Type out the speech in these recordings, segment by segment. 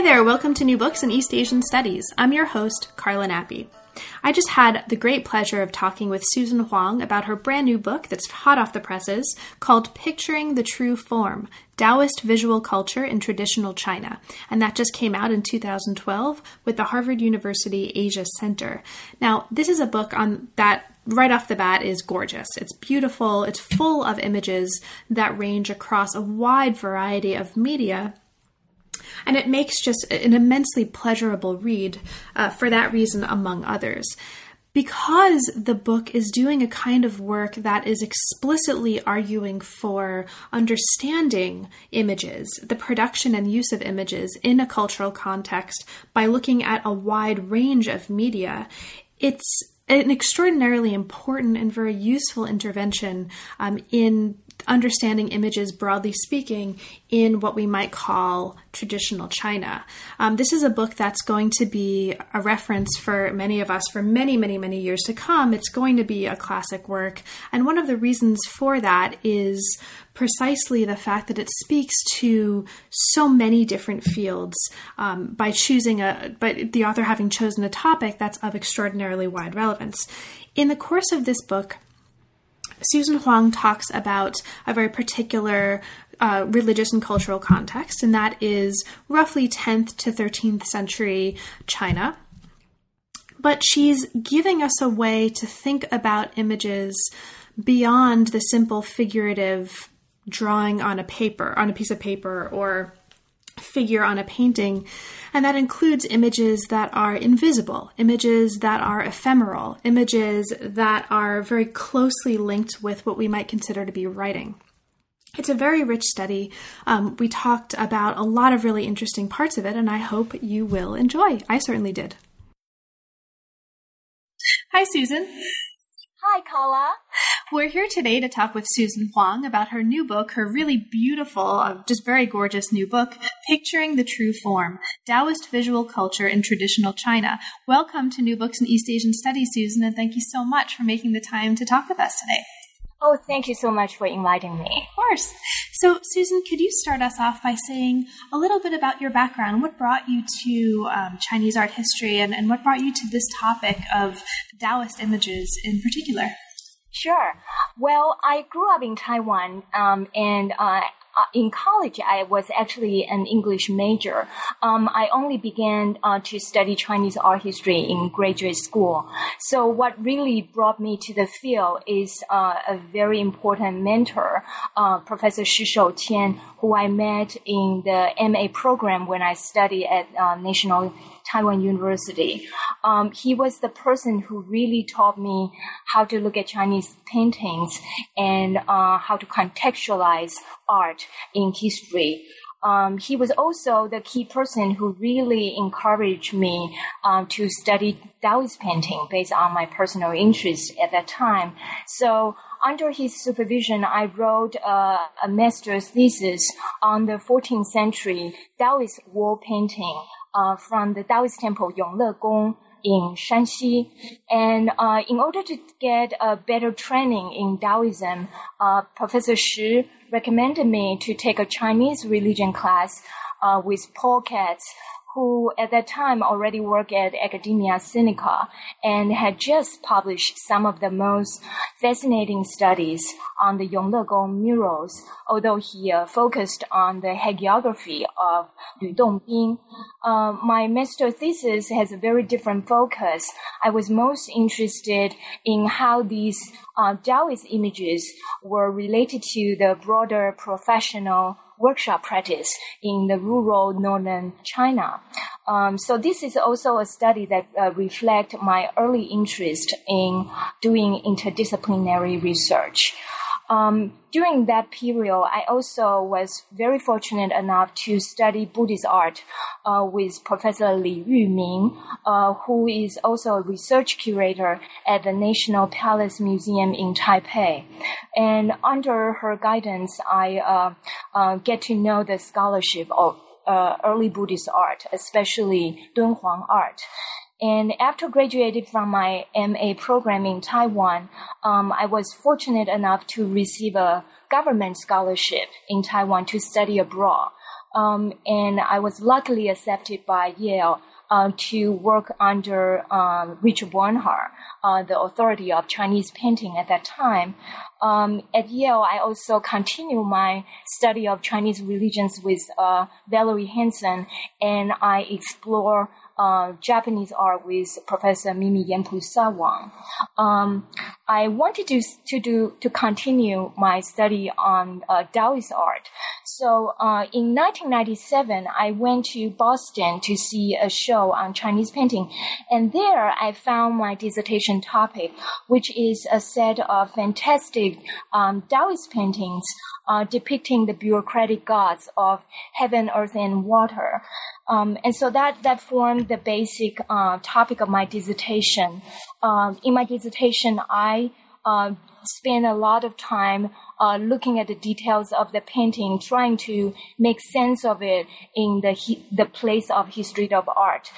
Hi there, welcome to New Books in East Asian Studies. I'm your host, Carla Nappi. I just had the great pleasure of talking with Susan Huang about her brand new book that's hot off the presses called Picturing the True Form Taoist Visual Culture in Traditional China. And that just came out in 2012 with the Harvard University Asia Center. Now, this is a book on that right off the bat is gorgeous. It's beautiful, it's full of images that range across a wide variety of media and it makes just an immensely pleasurable read uh, for that reason, among others. Because the book is doing a kind of work that is explicitly arguing for understanding images, the production and use of images in a cultural context by looking at a wide range of media, it's an extraordinarily important and very useful intervention um, in understanding images, broadly speaking, in what we might call traditional China. Um, this is a book that's going to be a reference for many of us for many, many, many years to come. It's going to be a classic work. And one of the reasons for that is precisely the fact that it speaks to so many different fields um, by choosing a, but the author having chosen a topic that's of extraordinarily wide relevance. In the course of this book, Susan Huang talks about a very particular uh, religious and cultural context, and that is roughly 10th to 13th century China. But she's giving us a way to think about images beyond the simple figurative drawing on a paper, on a piece of paper, or figure on a painting, and that includes images that are invisible, images that are ephemeral, images that are very closely linked with what we might consider to be writing. It's a very rich study. Um, we talked about a lot of really interesting parts of it, and I hope you will enjoy. I certainly did. Hi, Susan. Hi, Carla. We're here today to talk with Susan Huang about her new book, her really beautiful, uh, just very gorgeous new book, Picturing the True Form Taoist Visual Culture in Traditional China. Welcome to New Books in East Asian Studies, Susan, and thank you so much for making the time to talk with us today. Oh, thank you so much for inviting me. Of course. So, Susan, could you start us off by saying a little bit about your background? What brought you to um, Chinese art history, and, and what brought you to this topic of Taoist images in particular? Sure. Well, I grew up in Taiwan, um, and uh, uh, in college, I was actually an English major. Um, I only began uh, to study Chinese art history in graduate school. So what really brought me to the field is uh, a very important mentor, uh, Professor Shi Shou Tian, who I met in the MA program when I studied at uh, National Taiwan University. Um, he was the person who really taught me how to look at Chinese paintings and uh, how to contextualize art in history. Um, he was also the key person who really encouraged me um, to study Taoist painting based on my personal interest at that time. So under his supervision, I wrote uh, a master's thesis on the 14th century Taoist wall painting uh, from the Taoist temple Yongle Gong in Shanxi. And uh, in order to get a better training in Taoism, uh, Professor Shi recommended me to take a Chinese religion class uh, with Paul Katz, who at that time already worked at Academia Sinica and had just published some of the most fascinating studies on the Yongle Gong murals, although he uh, focused on the hagiography of Lü Dongbin. Uh, my master thesis has a very different focus. I was most interested in how these uh, Taoist images were related to the broader professional workshop practice in the rural northern China. Um, so this is also a study that uh, reflects my early interest in doing interdisciplinary research. Um, during that period, I also was very fortunate enough to study Buddhist art uh, with Professor Li Yumin, uh, who is also a research curator at the National Palace Museum in Taipei. And under her guidance, I uh, uh get to know the scholarship of uh, early Buddhist art, especially Dunhuang art. And after graduating from my MA program in Taiwan, um, I was fortunate enough to receive a government scholarship in Taiwan to study abroad. Um, and I was luckily accepted by Yale uh, to work under um, Richard Barnhart, uh, the authority of Chinese painting at that time. Um, at Yale, I also continue my study of Chinese religions with uh, Valerie Hansen, and I explore uh, Japanese art with Professor Mimi Yiengpruksawan. Um, I wanted to, to do to continue my study on uh, Taoist art. So uh, in 1997, I went to Boston to see a show on Chinese painting, and there I found my dissertation topic, which is a set of fantastic um, Taoist paintings uh, depicting the bureaucratic gods of heaven, earth, and water. Um, and so that, that formed the basic uh, topic of my dissertation. Um, in my dissertation, I uh, spent a lot of time uh, looking at the details of the painting, trying to make sense of it in the the place of history of art.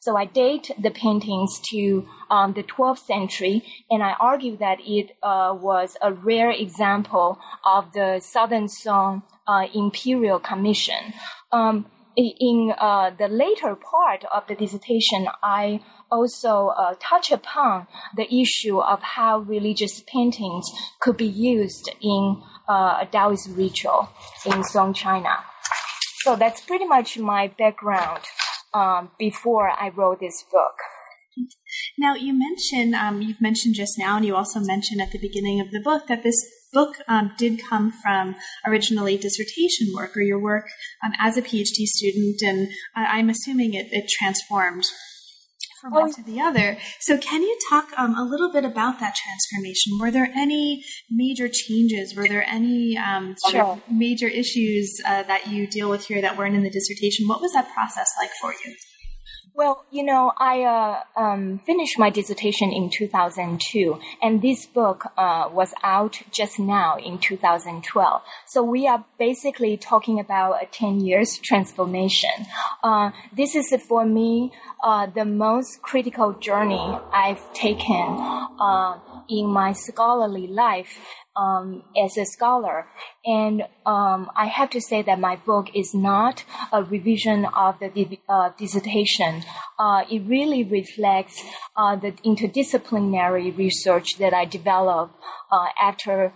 So I date the paintings to um, the 12th century, and I argue that it uh, was a rare example of the Southern Song uh, Imperial Commission. Um, in uh, the later part of the dissertation, I also uh, touch upon the issue of how religious paintings could be used in uh, a Taoist ritual in Song China. So that's pretty much my background um, before I wrote this book. Now, you mentioned, um, you've mentioned just now, and you also mentioned at the beginning of the book that this book um, did come from originally dissertation work or your work um, as a PhD student, and I'm assuming it, it transformed from one to the other. So, can you talk um, a little bit about that transformation? Were there any major changes? Were there any um, sure. of major issues uh, that you deal with here that weren't in the dissertation? What was that process like for you? Well, you know, I uh, um, finished my dissertation in 2002, and this book uh, was out just now in 2012. So we are basically talking about a 10 years transformation. Uh, this is for me uh, the most critical journey I've taken uh, in my scholarly life um, as a scholar. And um, I have to say that my book is not a revision of the uh, dissertation. Uh, it really reflects uh, the interdisciplinary research that I developed uh, after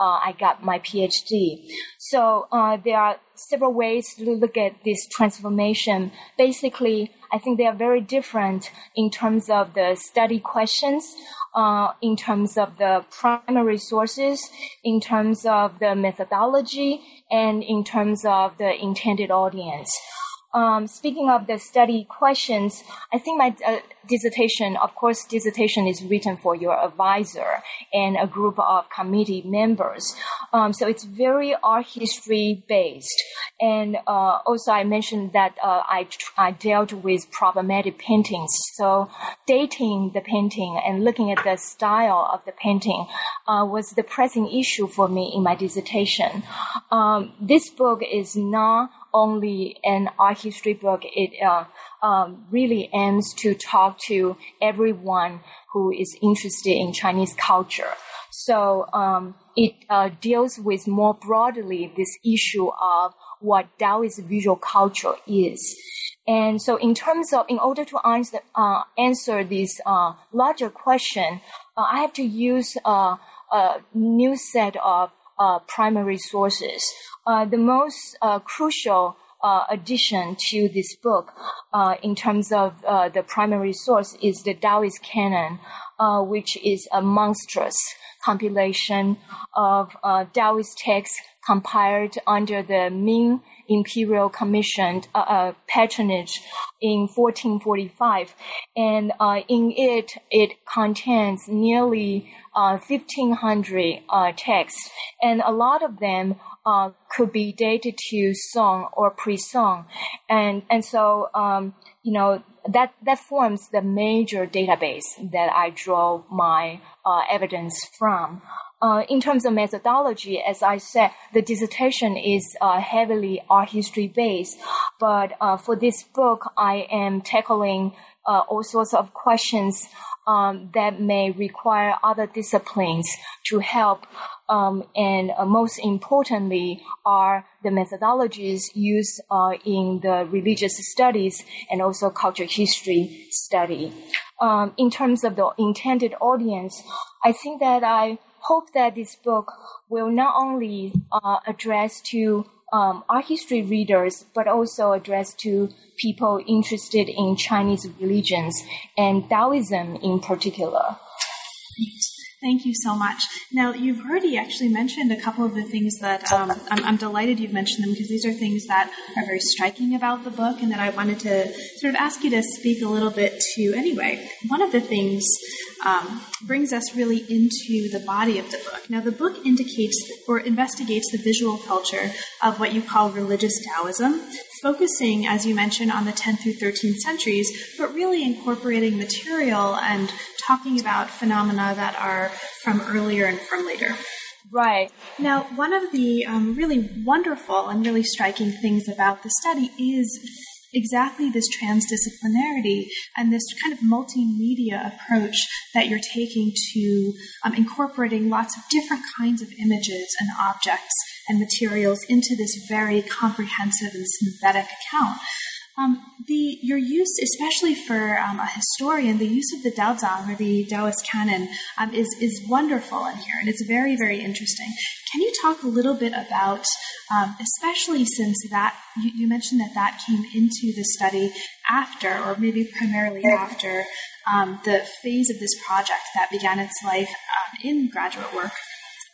uh, I got my PhD. So uh, there are several ways to look at this transformation. Basically, I think they are very different in terms of the study questions, uh, in terms of the primary sources, in terms of the methodology, and in terms of the intended audience. Um, speaking of the study questions, I think my uh, dissertation, of course, dissertation is written for your advisor and a group of committee members. Um, so it's very art history based. And uh, also, I mentioned that uh, I, I dealt with problematic paintings. So dating the painting and looking at the style of the painting uh, was the pressing issue for me in my dissertation. Um, this book is not only an art history book. It uh, um, really aims to talk to everyone who is interested in Chinese culture. So um, it uh, deals with more broadly this issue of what Taoist visual culture is. And so, in terms of, in order to answer, uh, answer this uh, larger question, uh, I have to use uh, a new set of uh, primary sources. Uh, the most crucial addition to this book in terms of the primary source is the Taoist canon which is a monstrous compilation of Taoist texts compiled under the Ming Imperial Commission uh, uh, patronage in 1445, and uh, in it it contains nearly 1,500 uh, uh, texts, and a lot of them uh, could be dated to Song or pre-Song, and and so um, you know that that forms the major database that I draw my evidence from. Uh, in terms of methodology, as I said, the dissertation is uh, heavily art history based, but uh, for this book, I am tackling uh, all sorts of questions um, that may require other disciplines to help. Um, and uh, most importantly, are the methodologies used uh, in the religious studies and also culture history study. Um, in terms of the intended audience, I think that I hope that this book will not only uh, address to um, art history readers, but also address to people interested in Chinese religions and Taoism in particular. Thank you so much. Now, you've already actually mentioned a couple of the things that um, I'm, I'm, delighted you've mentioned them because these are things that are very striking about the book and that I wanted to sort of ask you to speak a little bit to anyway. One of the things um, brings us really into the body of the book. Now, the book indicates or investigates the visual culture of what you call religious Taoism, focusing, as you mentioned, on the 10th through 13th centuries, but really incorporating material and talking about phenomena that are from earlier and from later. Right. Now, one of the um, really wonderful and really striking things about the study is exactly this transdisciplinarity and this kind of multimedia approach that you're taking to um, incorporating lots of different kinds of images and objects and materials into this very comprehensive and synthetic account. Um, the your use, especially for um, a historian, the use of the Daozang or the Taoist canon um, is is wonderful in here, and it's very very interesting. Can you talk a little bit about, um, especially since that you, you, mentioned that that came into the study after, or maybe primarily after, um, the phase of this project that began its life um, in graduate work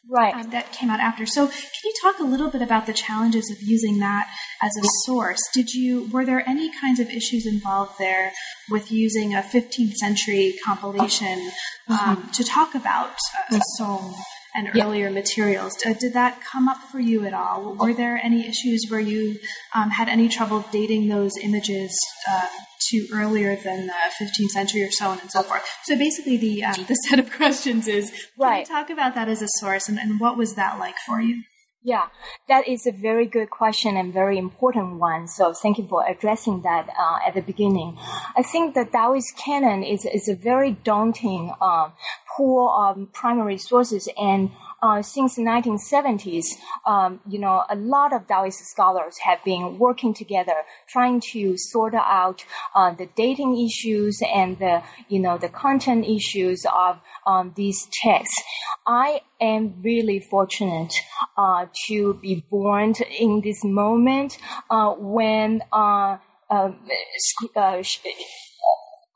right. um, that came out after. So can you talk a little bit about the challenges of using that as a source? Did you were there any kinds of issues involved there with using a 15th century compilation um, mm-hmm. to talk about uh, song and earlier materials. Uh, did that come up for you at all? Were there any issues where you um, had any trouble dating those images uh, to earlier than the 15th century or so on and so forth? So basically, the um, the set of questions is right. talk about that as a source and, and what was that like for you? Yeah, that is a very good question and very important one. So thank you for addressing that uh, at the beginning. I think the Taoist canon is, is a very daunting uh, pool of primary sources and uh, since the 1970s, um, you know, a lot of Taoist scholars have been working together, trying to sort out uh, the dating issues and the, you know, the content issues of um, these texts. I am really fortunate uh, to be born in this moment uh, when. Uh, uh,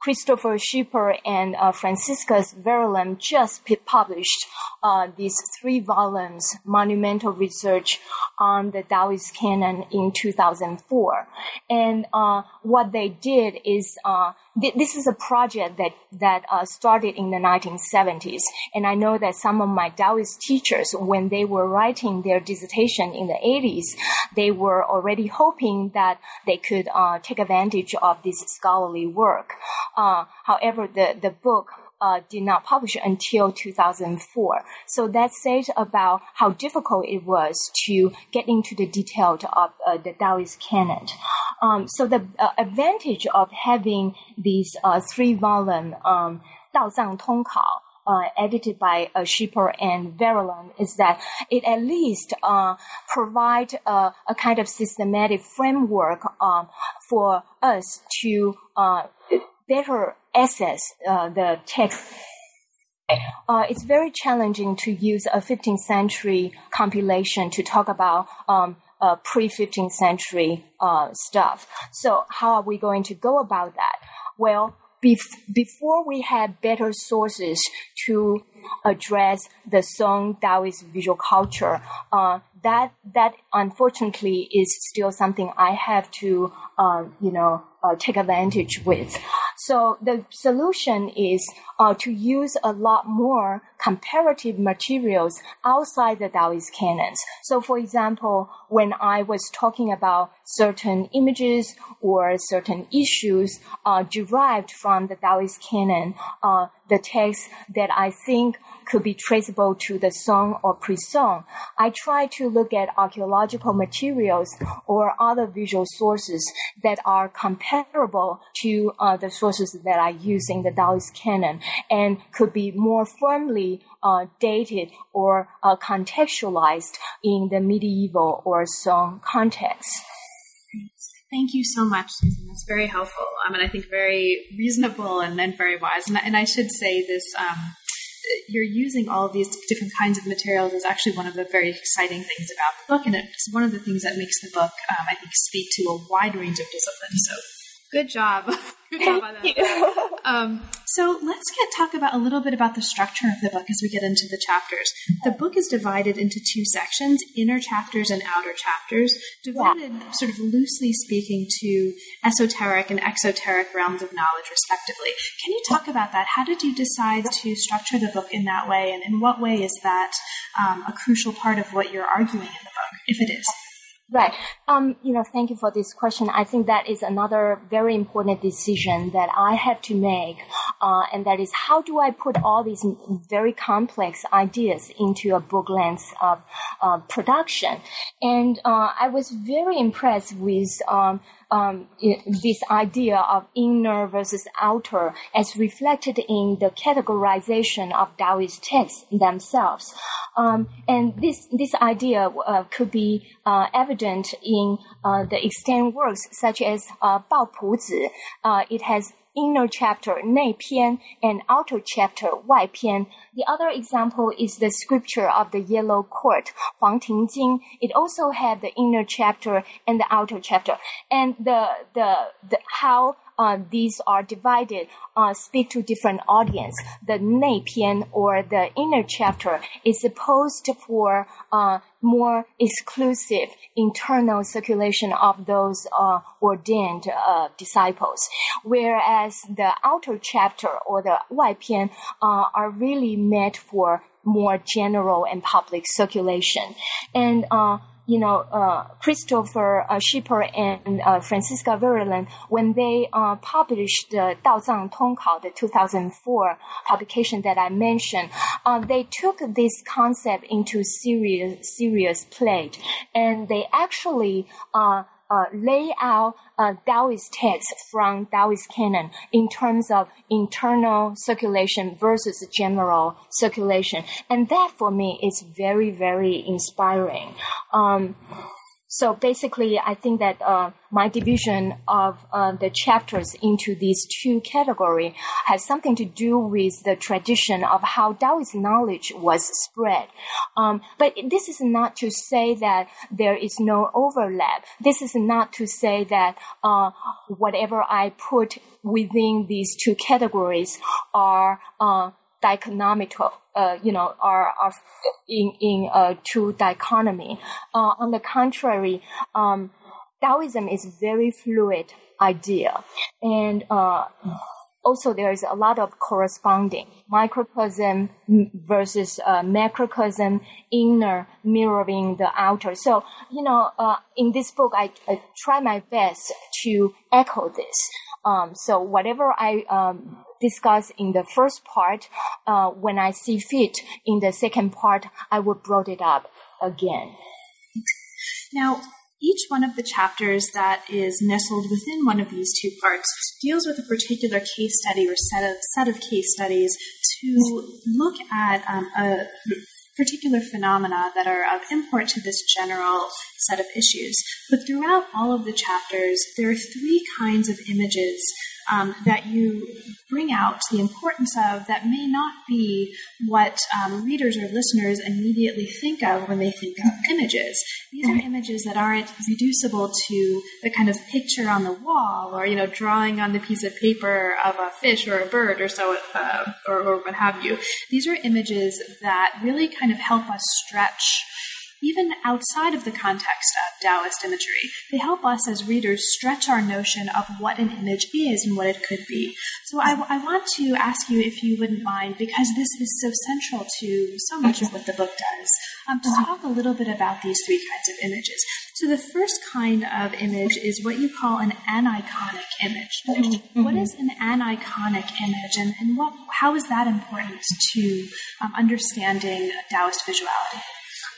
Kristofer Schipper and uh, Franciscus Verellen just published uh, these three volumes, monumental research on the Taoist canon in 2004. And uh, what they did is uh, th- this is a project that that uh, started in the 1970s, and I know that some of my Taoist teachers, when they were writing their dissertation in the 80s, they were already hoping that they could uh, take advantage of this scholarly work. Uh, however, the the book uh, did not publish until 2004. So that says about how difficult it was to get into the detail of uh, the Taoist canon. Um, so the uh, advantage of having these uh, three volume um, Daozang Tongkao uh, edited by uh, Schipper and Verellen is that it at least uh, provide uh, a kind of systematic framework um, for us to uh, better access uh, the text. Uh, it's very challenging to use a 15th century compilation to talk about um, uh, pre 15th century stuff. So, how are we going to go about that? Well, bef- before we had better sources to address the Song Taoist visual culture, uh, that that unfortunately is still something I have to uh, you know uh, take advantage with. So the solution is uh, to use a lot more comparative materials outside the Taoist canons. So for example, when I was talking about certain images or certain issues uh, derived from the Taoist canon, uh, the text that I think could be traceable to the song or pre-song. I try to look at archaeological materials or other visual sources that are comparable to uh, the sources that I use in the Taoist canon and could be more firmly uh, dated or uh, contextualized in the medieval or song context. Thank you so much, Susan. That's very helpful. I mean, I think very reasonable and, and very wise. And, and I should say this um, you're using all of these different kinds of materials is actually one of the very exciting things about the book, and it's one of the things that makes the book, um, I think, speak to a wide range of disciplines. So, good job. Good job on that. Um, so let's get talk about a little bit about the structure of the book as we get into the chapters. The book is divided into two sections: inner chapters and outer chapters, divided yeah. sort of loosely speaking to esoteric and exoteric realms of knowledge, respectively. Can you talk about that? How did you decide to structure the book in that way, and in what way is that um, a crucial part of what you're arguing in the book, if it is? Right. Um, you know, thank you for this question. I think that is another very important decision that I had to make, uh, and that is how do I put all these very complex ideas into a book length of uh, production? And uh, I was very impressed with um, um, this idea of inner versus outer as reflected in the categorization of Taoist texts themselves. Um, and this this idea uh, could be uh, evident in uh, the extant works such as uh, Bao Pu Zi. Uh, it has inner chapter 内篇 and outer chapter 外篇. The other example is the scripture of the Yellow Court, Huang Ting Jing. It also had the inner chapter and the outer chapter. And the, the, the how uh, these are divided, uh, speak to different audience. The 内篇 or the inner chapter is supposed for uh, more exclusive internal circulation of those uh, ordained uh, disciples, whereas the outer chapter or the 外篇 uh, are really meant for more general and public circulation. And you know, uh, Kristofer uh, and uh, Franciscus Verellen, when they uh, published the Daozang Tongkao, the 2004 publication that I mentioned, uh, they took this concept into serious, serious play. And they actually uh, lay out uh, Taoist text from Taoist canon in terms of internal circulation versus general circulation. And that for me is very, very inspiring. Um, so basically, I think that uh, my division of uh, the chapters into these two categories has something to do with the tradition of how Taoist knowledge was spread. Um, but this is not to say that there is no overlap. This is not to say that uh, whatever I put within these two categories are dichotomical uh, you know, are, are in, in a true dichotomy. Uh, on the contrary, um, Taoism is very fluid idea. And, uh, also there is a lot of corresponding microcosm versus uh, macrocosm, inner mirroring the outer. So, you know, uh, in this book, I, I, try my best to echo this. Um, so whatever I um, discuss in the first part, uh, when I see fit in the second part, I will brought it up again. Now, each one of the chapters that is nestled within one of these two parts deals with a particular case study or set of set of case studies to look at um, a particular phenomena that are of import to this general set of issues. But throughout all of the chapters, there are three kinds of images um, that you bring out the importance of that may not be what um, readers or listeners immediately think of when they think of images. These are images that aren't reducible to the kind of picture on the wall or, you know, drawing on the piece of paper of a fish or a bird or so, uh, or, or what have you. These are images that really kind of help us stretch even outside of the context of Taoist imagery. They help us as readers stretch our notion of what an image is and what it could be. So I, I want to ask you if you wouldn't mind, because this is so central to so much of what the book does, um, to talk a little bit about these three kinds of images. So the first kind of image is what you call an aniconic image. Mm-hmm. What is an aniconic image, and, and what, how is that important to um, understanding Taoist visuality?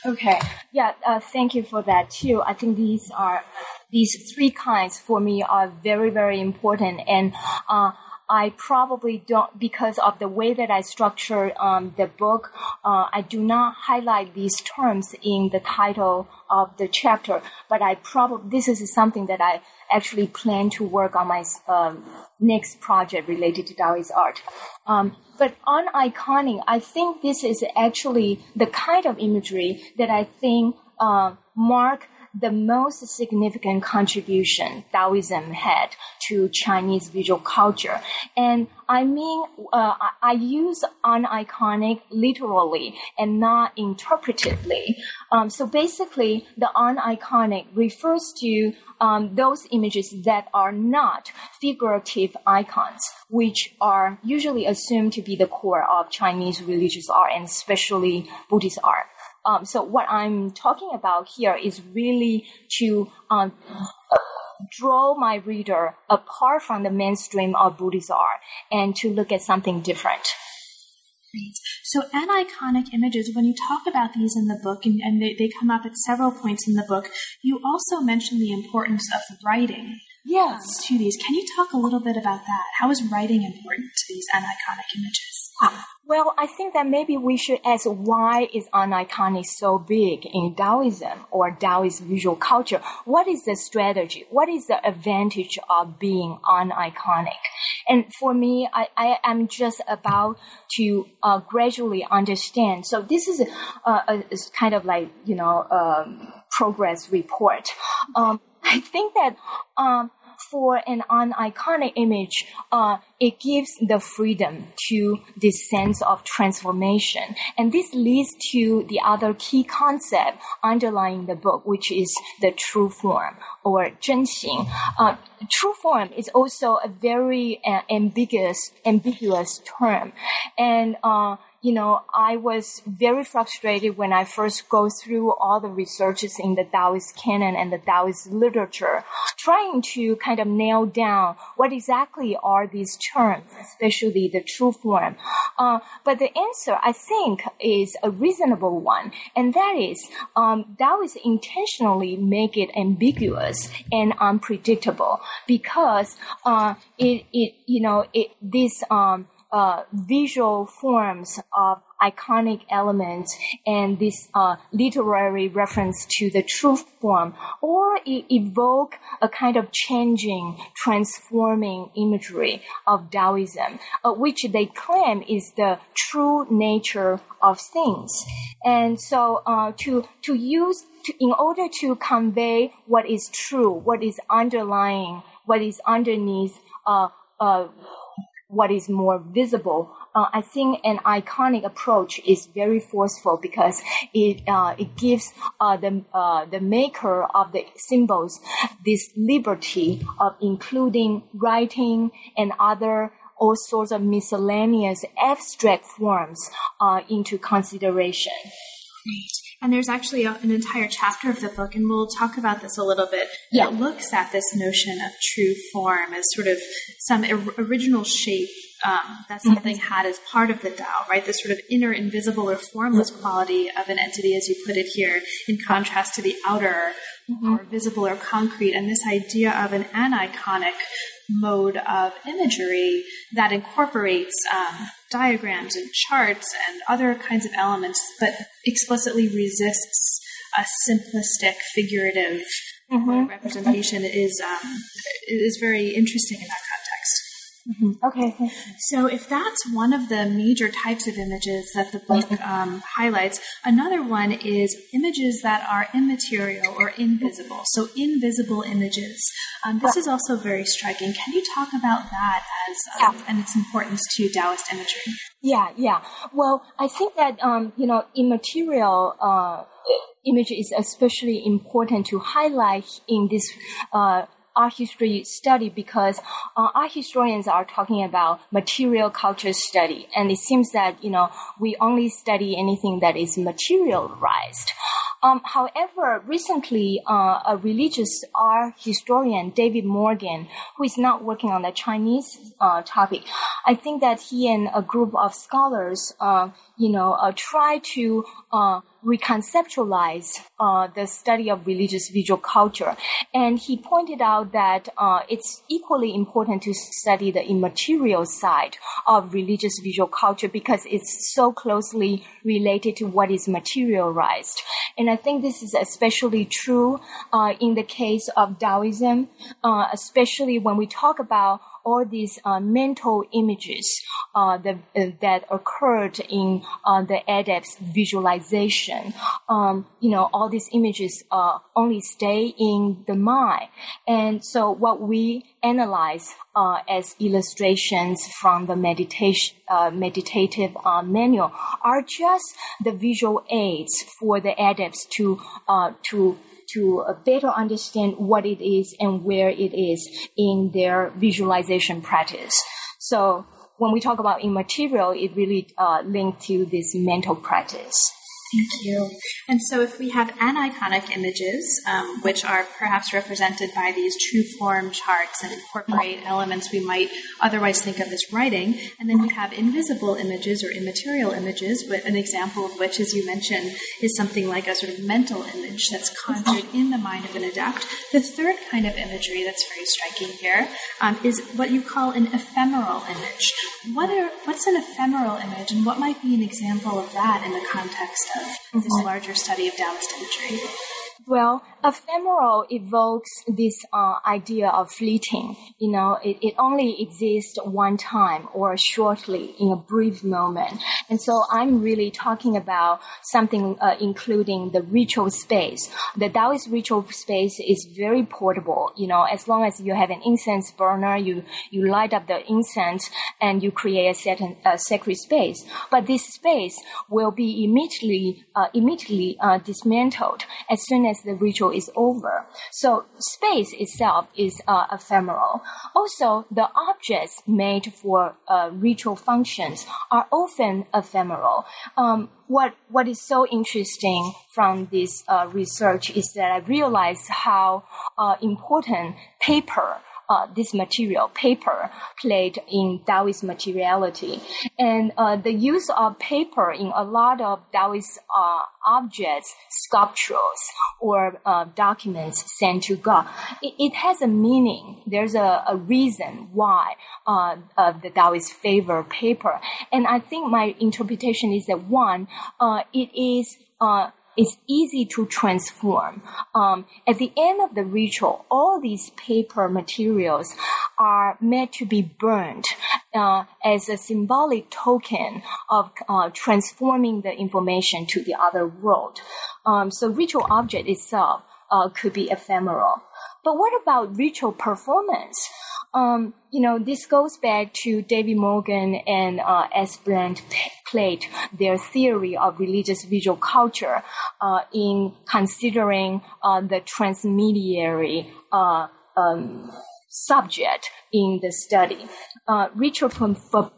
Okay. Yeah. Uh, thank you for that too. I think these are these three kinds for me are very very important and. Uh, I probably don't, because of the way that I structure um, the book, uh, I do not highlight these terms in the title of the chapter. But I probably this is something that I actually plan to work on my um, next project related to Taoist art. Um, but aniconic, I think this is actually the kind of imagery that I think uh, mark the most significant contribution Taoism had to Chinese visual culture. And I mean, uh, I use aniconic literally and not interpretively. Um, so basically, the aniconic refers to um, those images that are not figurative icons, which are usually assumed to be the core of Chinese religious art and especially Buddhist art. Um, so what I'm talking about here is really to um, draw my reader apart from the mainstream of Buddhist art and to look at something different. Great. So, aniconic images, when you talk about these in the book, and, and they, they come up at several points in the book, you also mention the importance of writing yes. Um, to these. Can you talk a little bit about that? How is writing important to these aniconic images? Well, I think that maybe we should ask why is aniconic so big in Taoism or Taoist visual culture? What is the strategy? What is the advantage of being aniconic? And for me, I, I am just about to uh, gradually understand. So this is a, a, a kind of like, you know, um, progress report. Um, I think that um, for aniconic image, uh, it gives the freedom to this sense of transformation. And this leads to the other key concept underlying the book, which is the true form or 真形. Uh, true form is also a very uh, ambiguous, ambiguous term. And, uh, you know, I was very frustrated when I first go through all the researches in the Taoist canon and the Taoist literature, trying to kind of nail down what exactly are these terms, especially the true form. Uh, but the answer, I think, is a reasonable one, and that is um, Taoists intentionally make it ambiguous and unpredictable because uh, it, it, you know, it, this um, uh, visual forms of iconic elements and this uh, literary reference to the truth form, or evoke a kind of changing, transforming imagery of Taoism, uh, which they claim is the true nature of things. And so, uh, to to use to, in order to convey what is true, what is underlying, what is underneath. Uh, uh, what is more visible. Uh, I think aniconic approach is very forceful because it uh, it gives uh, the uh, the maker of the symbols this liberty of including writing and other all sorts of miscellaneous abstract forms uh, into consideration. Great. And there's actually a, an entire chapter of the book, and we'll talk about this a little bit. Yeah. That looks at this notion of true form as sort of some er- original shape um, that mm-hmm. something mm-hmm. had as part of the Tao, right? This sort of inner invisible or formless mm-hmm. quality of an entity, as you put it here, in contrast to the outer mm-hmm. or visible or concrete. And this idea of an aniconic mode of imagery that incorporates um, diagrams and charts and other kinds of elements, but explicitly resists a simplistic, figurative mm-hmm. representation is um, is very interesting in that context. Mm-hmm. Okay. So, if that's one of the major types of images that the book mm-hmm. um, highlights, another one is images that are immaterial or invisible. So, invisible images. Um, this is also very striking. Can you talk about that as um, yeah. and its importance to Taoist imagery? Yeah, yeah. Well, I think that um, you know, immaterial. Uh, image is especially important to highlight in this uh, art history study because uh, art historians are talking about material culture study, and it seems that you know we only study anything that is materialized. Um, however, recently, uh, a religious art historian, David Morgan, who is not working on the Chinese uh, topic, I think that he and a group of scholars, uh, you know, uh, try to uh, reconceptualize uh, the study of religious visual culture. And he pointed out that uh, it's equally important to study the immaterial side of religious visual culture because it's so closely related to what is materialized. And I think this is especially true uh, in the case of Taoism, uh, especially when we talk about all these uh, mental images uh, that, uh, that occurred in uh, the adept's visualization. Um, you know, all these images uh, only stay in the mind. And so what we analyze uh, as illustrations from the meditation, meditative manual are just the visual aids for the adepts to, to to better understand what it is and where it is in their visualization practice. So when we talk about immaterial, it really uh, linked to this mental practice. Thank you. And so, if we have aniconic images, um, which are perhaps represented by these true form charts and incorporate elements we might otherwise think of as writing, and then we have invisible images or immaterial images, but an example of which, as you mentioned, is something like a sort of mental image that's conjured in the mind of an adept. The third kind of imagery that's very striking here um, is what you call an ephemeral image. What are, what's an ephemeral image, and what might be an example of that in the context of of this oh. larger study of Taoist imagery? Well, ephemeral evokes this uh, idea of fleeting. You know, it, it only exists one time or shortly in a brief moment. And so I'm really talking about something uh, including the ritual space. The Taoist ritual space is very portable. You know, as long as you have an incense burner, you, you light up the incense and you create a certain uh, sacred space. But this space will be immediately, uh, immediately uh, dismantled as soon as the ritual is over. So space itself is uh, ephemeral. Also, the objects made for uh, ritual functions are often ephemeral. Um, what what is so interesting from this uh, research is that I realized how uh, important paper uh, this material, paper, played in Taoist materiality. And uh, the use of paper in a lot of Taoist uh, objects, sculptures, or uh, documents sent to God, it, it, has a meaning. There's a, a reason why uh, the Taoists favor paper. And I think my interpretation is that one, uh, it is it's easy to transform. Um, at the end of the ritual, all these paper materials are meant to be burned uh, as a symbolic token of uh, transforming the information to the other world. Um, so ritual object itself uh, could be ephemeral. But what about ritual performance? Um, you know, this goes back to David Morgan and uh, S. Brent Plate, their theory of religious visual culture uh, in considering uh, the transmediary uh, um, subject in the study. Uh, ritual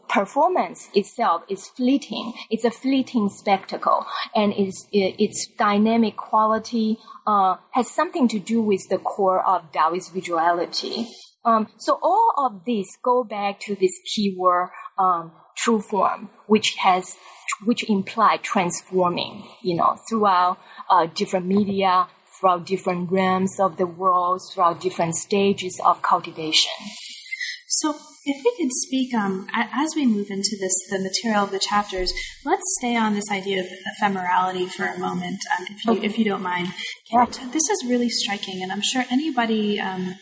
performance itself is fleeting. It's a fleeting spectacle, and its its dynamic quality uh, has something to do with the core of Taoist visuality. Um, so all of these go back to this keyword um, true form, which has which imply transforming, you know, throughout uh, different media, throughout different realms of the world, throughout different stages of cultivation. So, if we could speak, um, as we move into this, the material of the chapters, let's stay on this idea of ephemerality for a moment, um, if, you, okay. if you don't mind. This is really striking, and I'm sure anybody um,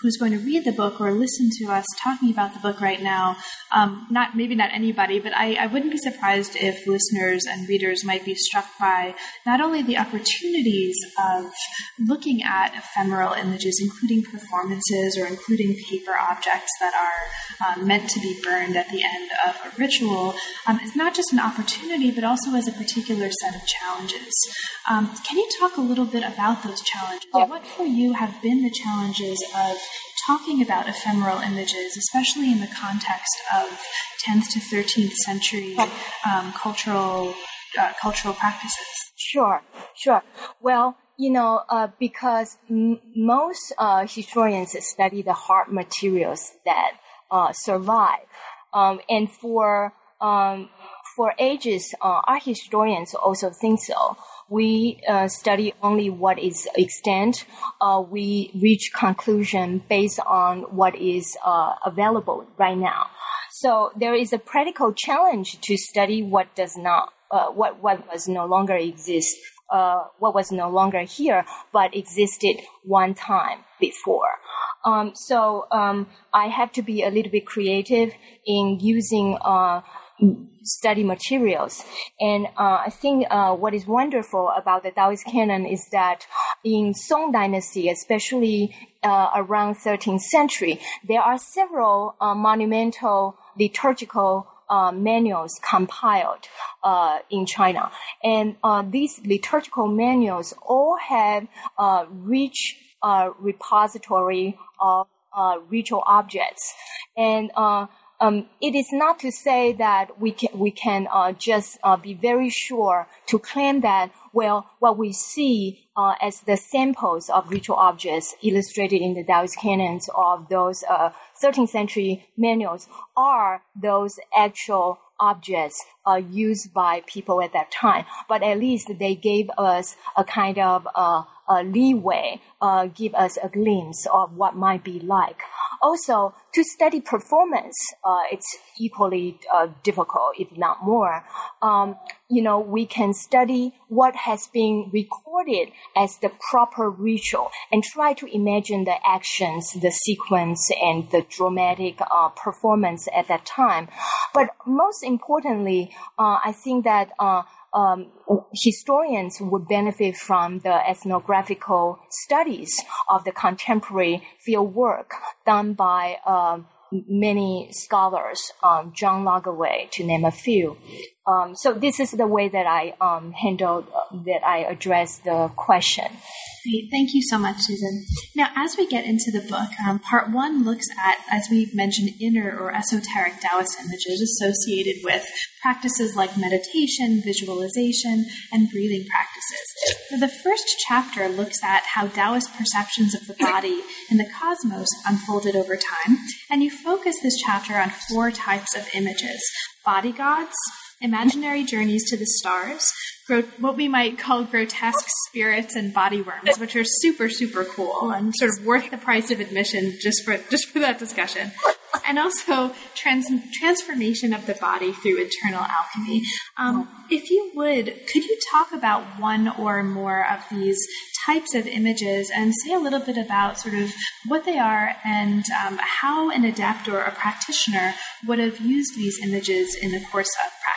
who's going to read the book or listen to us talking about the book right now, um, not maybe not anybody, but I, I wouldn't be surprised if listeners and readers might be struck by not only the opportunities of looking at ephemeral images, including performances or including paper objects that are um, meant to be burned at the end of a ritual, um, is not just an opportunity, but also as a particular set of challenges. Um, can you talk a little bit about those challenges? What for you have been the challenges of talking about ephemeral images, especially in the context of 10th to 13th century um, cultural uh, cultural practices? Sure, sure. Well, you know, uh, because m- most uh, historians study the hard materials that uh, survive, um, and for um, for ages, uh, art historians also think so. We uh, study only what is extant. Uh, we reach conclusion based on what is uh, available right now. So there is a practical challenge to study what does not, uh, what what was no longer exist, uh, what was no longer here, but existed one time before. Um, so um, I have to be a little bit creative in using study materials. And uh, I think uh, what is wonderful about the Taoist canon is that in Song Dynasty, especially uh, around 13th century, there are several uh, monumental liturgical uh, manuals compiled uh, in China, and these liturgical manuals all have a rich repository of ritual objects, and um, it is not to say that we can we can uh, just uh, be very sure to claim that well what we see uh, as the samples of ritual objects illustrated in the Taoist canons of those 13th uh, century manuals are those actual objects uh, used by people at that time. But at least they gave us a kind of uh, leeway, uh, give us a glimpse of what might be like. Also, to study performance, uh, it's equally uh, difficult, if not more. Um, you know, we can study what has been recorded as the proper ritual and try to imagine the actions, the sequence, and the dramatic uh, performance at that time. But most importantly, uh, I think that uh, um, historians would benefit from the ethnographical studies of the contemporary field work done by um, many scholars, um, John Lagerwey, to name a few. Um, so this is the way that I um, uh, that I address the question. Thank you so much, Susan. Now, as we get into the book, um, part one looks at, as we've mentioned, inner or esoteric Taoist images associated with practices like meditation, visualization, and breathing practices. the first chapter looks at how Taoist perceptions of the body and the cosmos unfolded over time, and you focus this chapter on four types of images body gods, imaginary journeys to the stars, what we might call grotesque spirits and body worms, which are super, super cool and sort of worth the price of admission just for just for that discussion. And also trans- transformation of the body through internal alchemy. Um, if you would, could you talk about one or more of these types of images and say a little bit about sort of what they are and um, how an adept or a practitioner would have used these images in the course of practice?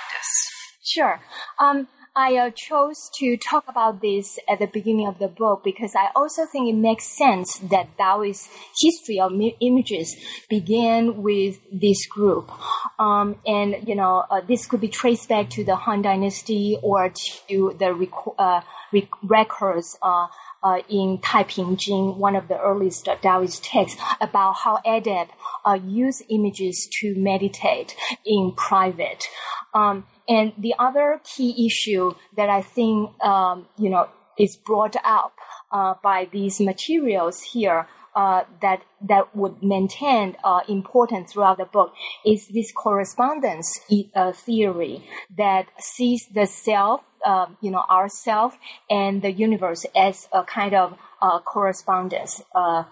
Sure. Um, I uh, chose to talk about this at the beginning of the book because I also think it makes sense that Taoist history of images began with this group. Um, and, you know, uh, this could be traced back to the Han Dynasty or to the rec- uh, rec- records uh, uh, in Taiping Jing, one of the earliest Taoist texts, about how adept uh, use images to meditate in private. Um, and the other key issue that I think, um, you know, is brought up uh, by these materials here uh, that that would maintain uh, important throughout the book is this correspondence uh, theory that sees the self, um, you know, ourself and the universe as a kind of uh, correspondence, uh,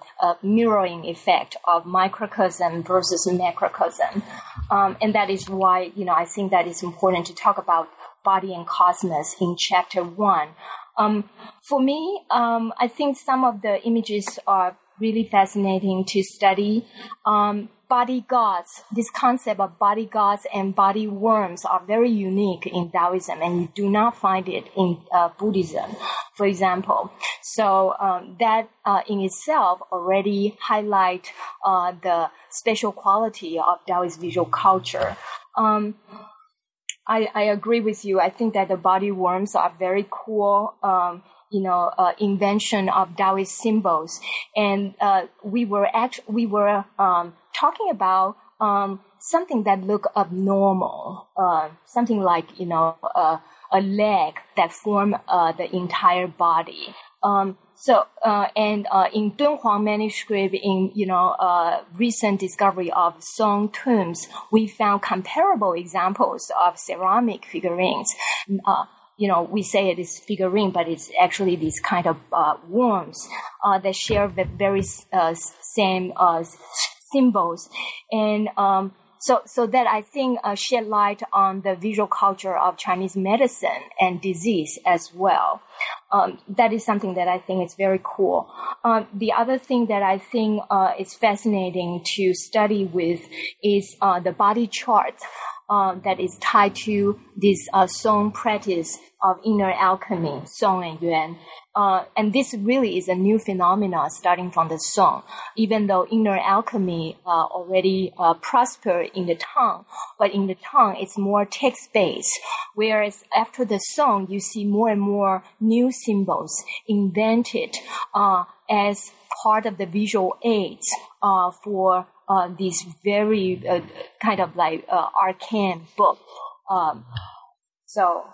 mirroring effect of microcosm versus macrocosm. Um, and that is why, you know, I think that it's important to talk about body and cosmos in chapter one. Um, for me, um, I think some of the images are really fascinating to study. Um, body gods, this concept of body gods and body worms are very unique in Taoism, and you do not find it in uh, Buddhism, for example. So um, that uh, in itself already highlight uh, the special quality of Taoist visual culture. Um, I, I, agree with you. I think that the body worms are very cool. Um, you know, uh, invention of Taoist symbols. And, uh, we were actually, we were, um, talking about, um, something that look abnormal, uh, something like, you know, a leg that form, uh, the entire body. Um, so, uh, and uh, in Dunhuang manuscript, in you know uh, recent discovery of Song tombs, we found comparable examples of ceramic figurines. Uh, you know, we say it is figurine, but it's actually these kind of uh, worms uh, that share the very uh, same uh, symbols. And um, so, so that I think uh, shed light on the visual culture of Chinese medicine and disease as well. Um, that is something that I think is very cool. Um, the other thing that I think uh, is fascinating to study with is the body chart um, that is tied to this uh, Song practice of inner alchemy, Song and Yuan. Uh, and this really is a new phenomenon starting from the Song. Even though inner alchemy uh, already uh, prospered in the Tang, but in the Tang it's more text-based. Whereas after the Song, you see more and more new symbols invented uh, as part of the visual aids uh, for uh, this very uh, kind of like uh, arcane book. Um, so.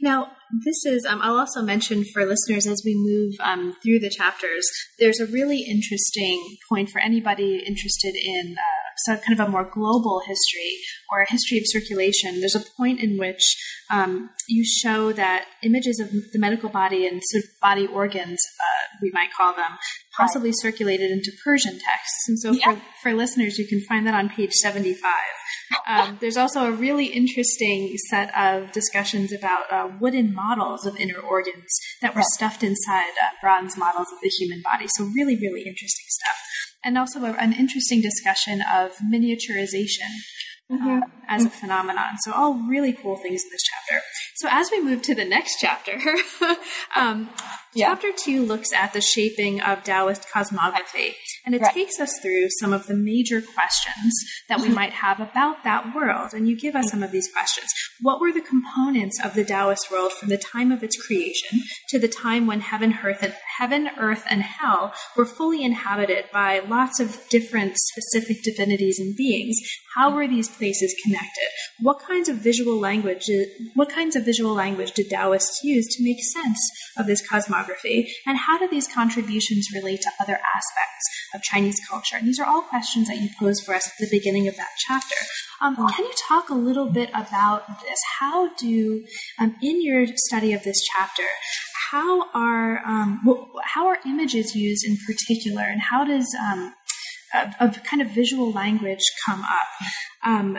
Now, this is, um, I'll also mention for listeners as we move um, through the chapters, there's a really interesting point for anybody interested in uh, so kind of a more global history or a history of circulation. There's a point in which um, you show that images of the medical body and sort of body organs, uh, we might call them, possibly right. circulated into Persian texts. And so yeah. for, for listeners, you can find that on page 75. Um, there's also a really interesting set of discussions about uh, wooden models of inner organs that were stuffed inside uh, bronze models of the human body. So, really, really interesting stuff. And also a, an interesting discussion of miniaturization mm-hmm. uh, as a phenomenon. So, all really cool things in this chapter. So, as we move to the next chapter, um, yeah. chapter two looks at the shaping of Taoist cosmography, and it right. takes us through some of the major questions that we mm-hmm. might have about that world. And you give us some of these questions. What were the components of the Taoist world from the time of its creation to the time when heaven, earth, and, heaven, earth, and hell were fully inhabited by lots of different specific divinities and beings? How were these places connected? What kinds of visual language? What kinds of visual language did Taoists use to make sense of this cosmography? And how do these contributions relate to other aspects of Chinese culture? And these are all questions that you pose for us at the beginning of that chapter. Um, can you talk a little bit about this? How do, um, in your study of this chapter, how are um, how are images used in particular, and how does um, a, a, kind of visual language come up? Um,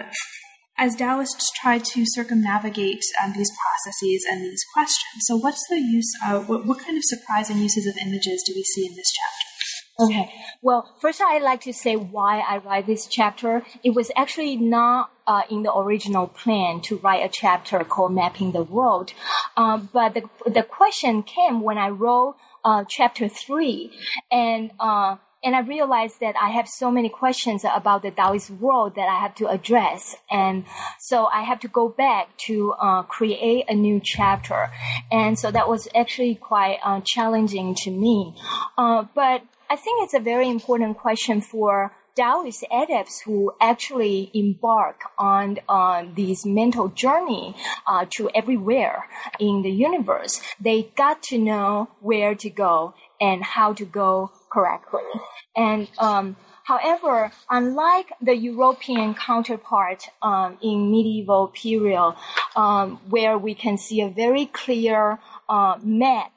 as Taoists try to circumnavigate um, these processes and these questions. So, what's the use of what, what kind of surprising uses of images do we see in this chapter? Okay. Well, first I'd like to say why I write this chapter. It was actually not uh, in the original plan to write a chapter called Mapping the World. Um, but the, the question came when I wrote uh, chapter three. And uh, and I realized that I have so many questions about the Taoist world that I have to address. And so I have to go back to uh, create a new chapter. And so that was actually quite uh, challenging to me. Uh, but I think it's a very important question for Taoist adepts who actually embark on on this mental journey uh, to everywhere in the universe. They got to know where to go and how to go correctly. And um, however, unlike the European counterpart um, in medieval period, um, where we can see a very clear uh, map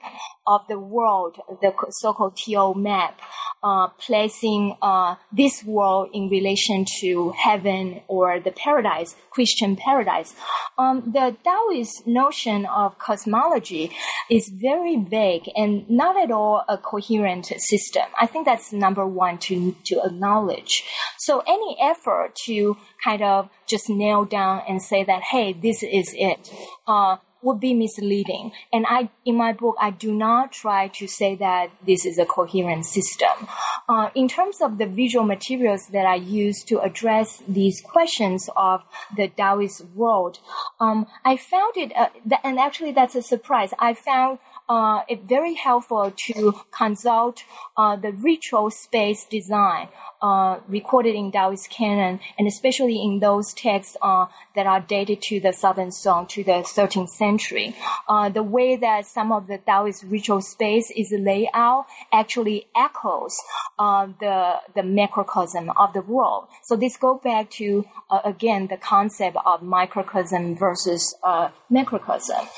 of the world, the so-called TO map, uh, placing uh, this world in relation to heaven or the paradise, Christian paradise. Um, the Taoist notion of cosmology is very vague and not at all a coherent system. I think that's number one to to acknowledge. So any effort to kind of just nail down and say that, hey, this is it, uh, would be misleading. And I, in my book, I do not try to say that this is a coherent system. Uh, in terms of the visual materials that I use to address these questions of the Taoist world, um, I found it, uh, th- and actually that's a surprise. I found uh, it very helpful to consult uh, the ritual space design uh, recorded in Taoist canon, and especially in those texts uh, that are dated to the Southern Song to the 13th century. Uh, the way that some of the Taoist ritual space is laid out actually echoes uh, the the macrocosm of the world. So this goes back to again the concept of microcosm versus uh, macrocosm.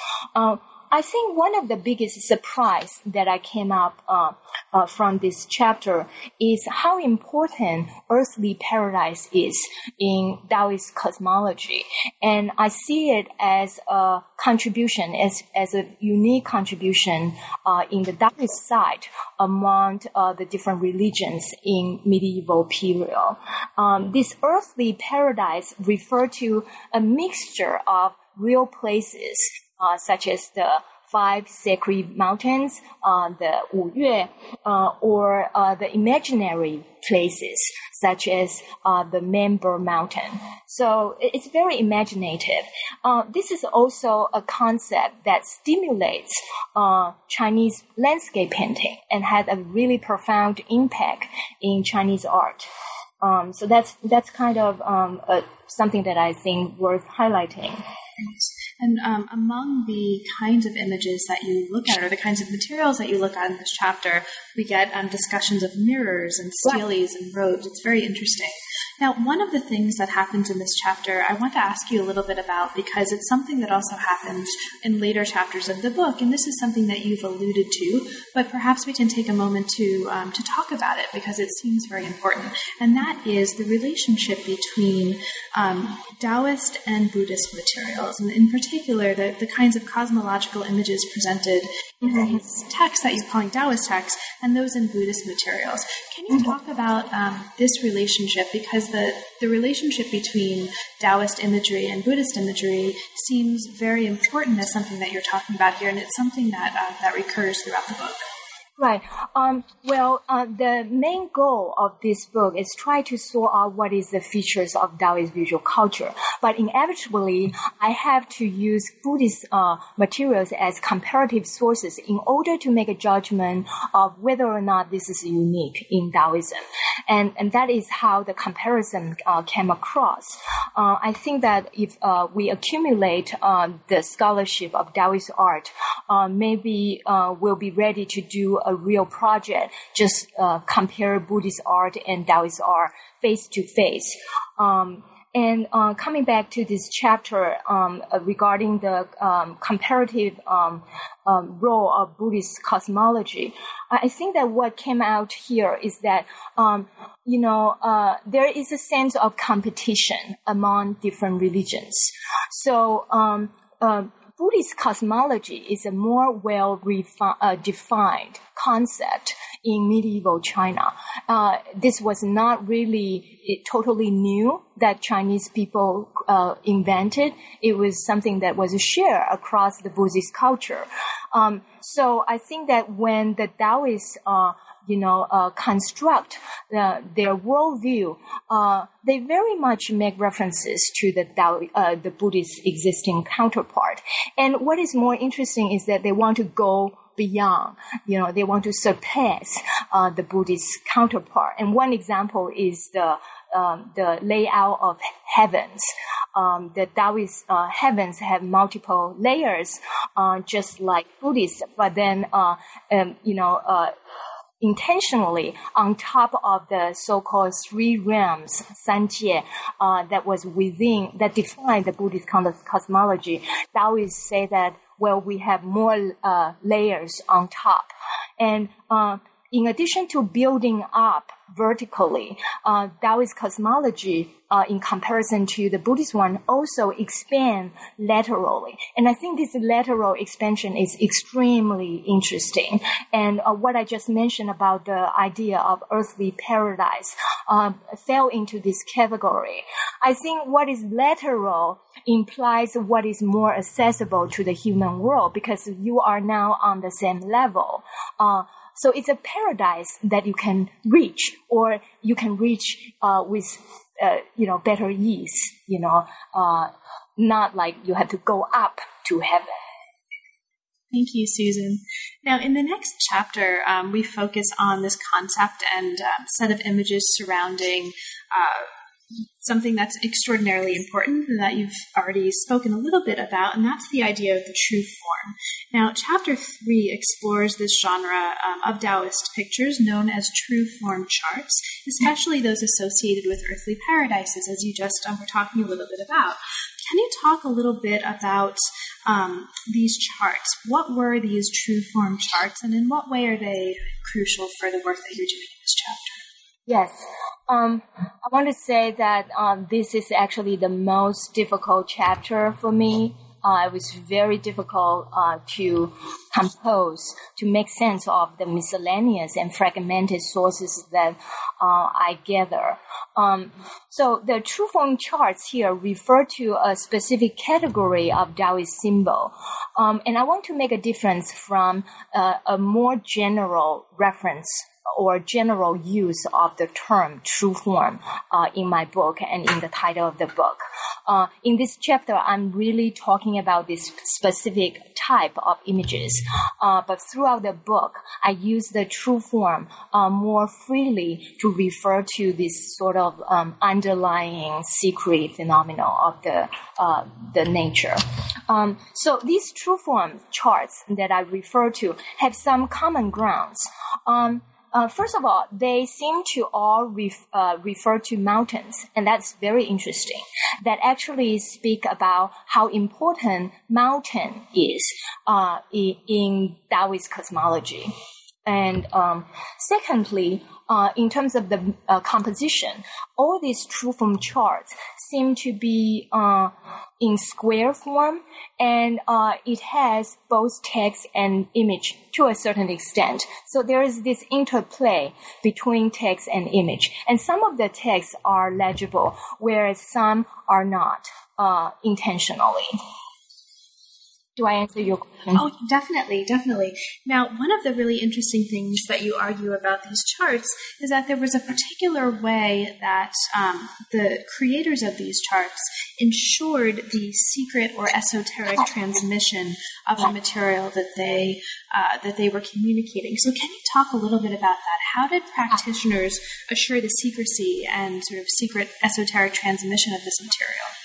I think one of the biggest surprise that I came up uh, uh, from this chapter is how important earthly paradise is in Taoist cosmology, and I see it as a contribution, as as a unique contribution uh, in the Taoist side among uh, the different religions in medieval period. Um, this earthly paradise refer to a mixture of real places uh, such as the five sacred mountains, uh, the Wu Yue, uh, or uh, the imaginary places such as uh, the Member Mountain. So it's very imaginative. This is also a concept that stimulates uh, Chinese landscape painting and had a really profound impact in Chinese art. Um, so that's that's kind of um, something that I think worth highlighting. And um, among the kinds of images that you look at, or the kinds of materials that you look at in this chapter, we get um, discussions of mirrors and steles and robes. It's very interesting. Now, one of the things that happens in this chapter, I want to ask you a little bit about because it's something that also happens in later chapters of the book, and this is something that you've alluded to, but perhaps we can take a moment to um, to talk about it because it seems very important, and that is the relationship between um, Taoist and Buddhist materials, and in particular, the, the kinds of cosmological images presented. These texts that you're calling Taoist texts and those in Buddhist materials. Can you mm-hmm. talk about um, this relationship because the, the relationship between Taoist imagery and Buddhist imagery seems very important as something that you're talking about here, and it's something that, uh, that recurs throughout the book. Right. Um, well, uh, the main goal of this book is try to sort out what is the features of Taoist visual culture. But inevitably, I have to use Buddhist uh, materials as comparative sources in order to make a judgment of whether or not this is unique in Taoism. And, and that is how the comparison uh, came across. Uh, I think that if uh, we accumulate uh, the scholarship of Taoist art, maybe we'll be ready to do a real project, just uh, compare Buddhist art and Taoist art face to face. Um, and uh, coming back to this chapter um, regarding the um, comparative um, um role of Buddhist cosmology, I think that what came out here is that um, you know uh, there is a sense of competition among different religions. So um, Buddhist cosmology is a more well uh, defined concept in medieval China. Uh, this was not really eh, totally new that Chinese people uh, invented. It was something that was shared across the Buddhist culture. Um, so I think that when the Taoists uh, you know, uh, construct the, their worldview, uh, they very much make references to the Tao, uh, the Buddhist existing counterpart. And what is more interesting is that they want to go beyond. You know, they want to surpass uh, the Buddhist counterpart. And one example is the um, the layout of heavens. Um, the Taoist uh, heavens have multiple layers, uh, just like Buddhist. But then, uh, um, you know uh, intentionally on top of the so-called three realms, Sanjie, uh, that was within, that defined the Buddhist cosmology. Taoists say that where we have more uh, layers on top. And uh, in addition to building up vertically, uh, Taoist cosmology, uh, in comparison to the Buddhist one, also expand laterally. And I think this lateral expansion is extremely interesting. And uh, what I just mentioned about the idea of earthly paradise uh, fell into this category. I think what is lateral implies what is more accessible to the human world because you are now on the same level. So it's a paradise that you can reach, or you can reach uh, with, uh, you know, better ease. You know, uh, not like you have to go up to heaven. Thank you, Susan. Now, in the next chapter, um, we focus on this concept and uh, set of images surrounding uh, something that's extraordinarily important that you've already spoken a little bit about, and that's the idea of the true form. Now, chapter three explores this genre um, of Taoist pictures known as true form charts, especially those associated with earthly paradises, as you just um, were talking a little bit about. Can you talk a little bit about um, these charts? What were these true form charts, and in what way are they crucial for the work that you're doing in this chapter? Yes. Um, I want to say that um, this is actually the most difficult chapter for me. Uh, it was very difficult uh, to compose, to make sense of the miscellaneous and fragmented sources that uh, I gather. Um, so the true form charts here refer to a specific category of Taoist symbol. Um, and I want to make a difference from uh, a more general reference or general use of the term true form uh, in my book and in the title of the book. Uh, in this chapter, I'm really talking about this specific type of images. Uh, but throughout the book, I use the true form uh, more freely to refer to this sort of um, underlying secret phenomenon of the uh, the nature. Um, so these true form charts that I refer to have some common grounds. Um, uh, first of all, they seem to all ref, uh, refer to mountains, and that's very interesting. That actually speak about how important mountain is uh, in, in Taoist cosmology. And um, secondly, uh, in terms of the uh, composition, all these true form charts seem to be uh, in square form, and uh, it has both text and image to a certain extent. So there is this interplay between text and image, and some of the texts are legible, whereas some are not uh, intentionally. Do I answer your question? Oh, definitely, definitely. Now, one of the really interesting things that you argue about these charts is that there was a particular way that um, the creators of these charts ensured the secret or esoteric transmission of the material that they uh, that they were communicating. So, can you talk a little bit about that? How did practitioners assure the secrecy and sort of secret esoteric transmission of this material?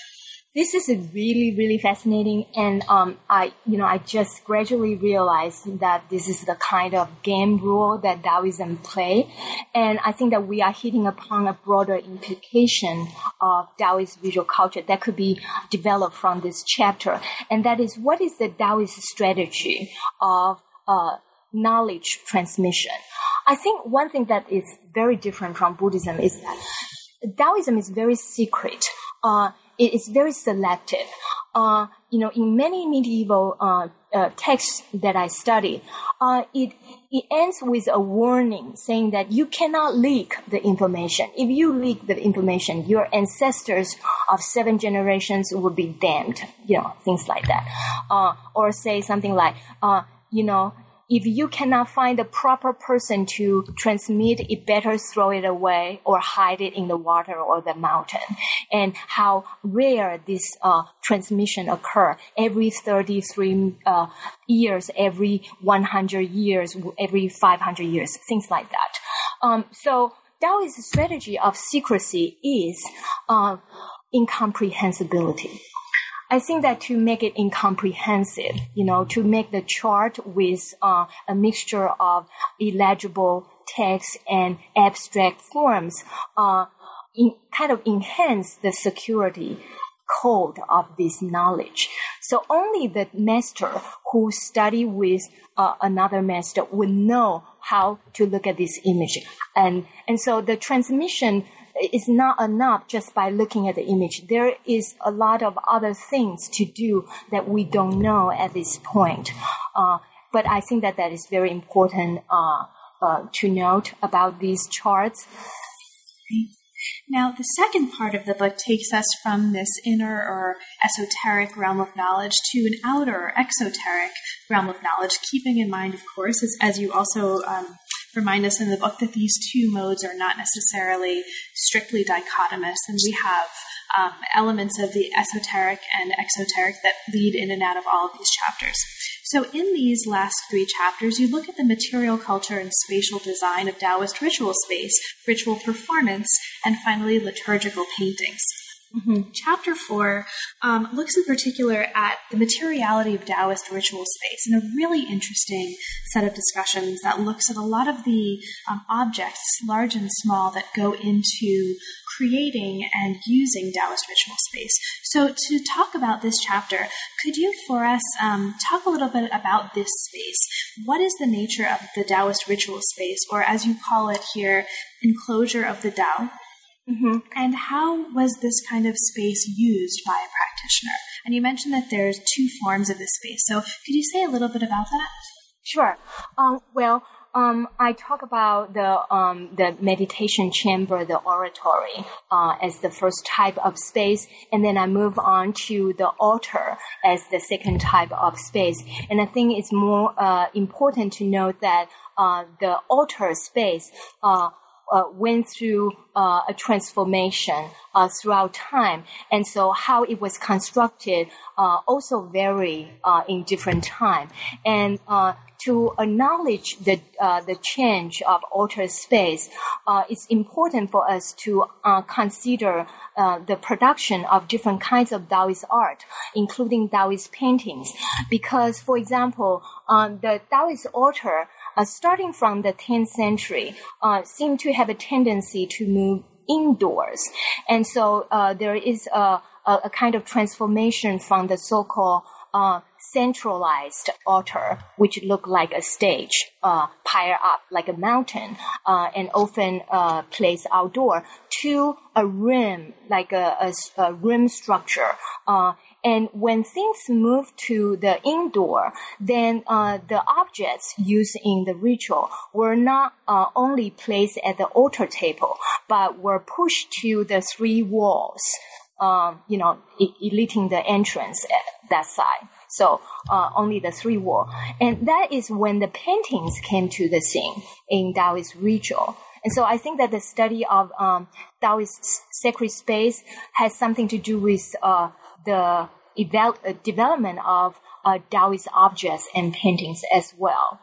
This is really really fascinating and um, i you know i just gradually realized that this is the kind of game rule that taoism play and i think that we are hitting upon a broader implication of taoist visual culture that could be developed from this chapter and that is what is the taoist strategy of uh, knowledge transmission? I think one thing that is very different from buddhism is that taoism is very secret. Uh, it is very selective. Uh, you know, in many medieval uh, uh, texts that I study, uh, it it ends with a warning saying that you cannot leak the information. If you leak the information, your ancestors of seven generations will be damned. You know, things like that, uh, or say something like, uh, you know, if you cannot find the proper person to transmit, it better throw it away or hide it in the water or the mountain. And how rare this uh, transmission occur every 33 uh, years, every 100 years, every 500 years, things like that. Um, so Taoist strategy of secrecy is uh, incomprehensibility. I think that to make it incomprehensive, you know, to make the chart with uh, a mixture of illegible text and abstract forms, uh, in, kind of enhance the security code of this knowledge. So only the master who study with uh, another master would know how to look at this image. And, and so the transmission is not enough just by looking at the image. There is a lot of other things to do that we don't know at this point. Uh, but I think that that is very important uh, uh, to note about these charts. Now, the second part of the book takes us from this inner or esoteric realm of knowledge to an outer or exoteric realm of knowledge, keeping in mind, of course, as, as you also um, remind us in the book, that these two modes are not necessarily strictly dichotomous, and we have um, elements of the esoteric and exoteric that lead in and out of all of these chapters. So, in these last three chapters, you look at the material culture and spatial design of Taoist ritual space, ritual performance, and finally liturgical paintings. Mm-hmm. Chapter four um, looks in particular at the materiality of Taoist ritual space in a really interesting set of discussions that looks at a lot of the um, objects, large and small, that go into creating and using Taoist ritual space. So, to talk about this chapter, could you for us um, talk a little bit about this space? What is the nature of the Taoist ritual space, or as you call it here, enclosure of the Tao? Mm-hmm. And how was this kind of space used by a practitioner? And you mentioned that there's two forms of this space. So could you say a little bit about that? Sure. Um, well, um, I talk about the um, the meditation chamber, the oratory, uh, as the first type of space, and then I move on to the altar as the second type of space. And I think it's more uh, important to note that uh, the altar space uh, went through uh, a transformation uh, throughout time, and so how it was constructed uh, also vary uh, in different time. And uh, to acknowledge the the change of altar space, it's important for us to consider the production of different kinds of Taoist art, including Taoist paintings, because, for example, the Taoist altar uh, starting from the 10th century, uh, seem to have a tendency to move indoors. And so uh, there is a, a, kind of transformation from the so-called uh, centralized altar, which look like a stage, uh, piled up like a mountain, uh, and often uh, placed outdoor, to a rim, like a, a, a rim structure. Uh, and when things move to the indoor, then uh, the objects used in the ritual were not uh, only placed at the altar table, but were pushed to the three walls, um, you know, eliting the entrance at that side. So uh, only the three wall, and that is when the paintings came to the scene in Taoist ritual. And so I think that the study of um, Taoist sacred space has something to do with uh, the eval- development of uh, Taoist objects and paintings as well.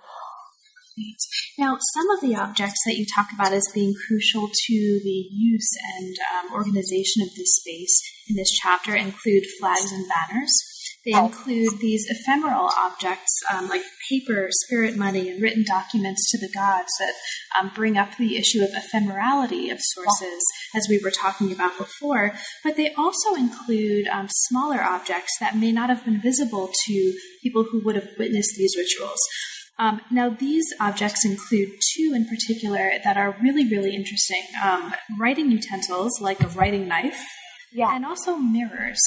Now, some of the objects that you talk about as being crucial to the use and um, organization of this space in this chapter include flags and banners. They include these ephemeral objects um, like paper, spirit money, and written documents to the gods that um, bring up the issue of ephemerality of sources, as we were talking about before. But they also include um, smaller objects that may not have been visible to people who would have witnessed these rituals. Um, now, these objects include two in particular that are really, really interesting um, writing utensils, like a writing knife, yeah. and also mirrors.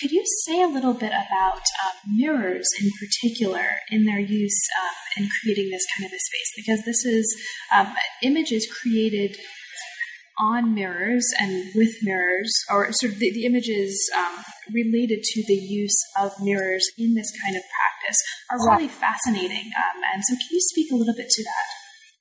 Could you say a little bit about um, mirrors in particular in their use um, in creating this kind of a space? Because this is um, images created on mirrors and with mirrors, or sort of the, the images um, related to the use of mirrors in this kind of practice are really fascinating. Um, and so, can you speak a little bit to that?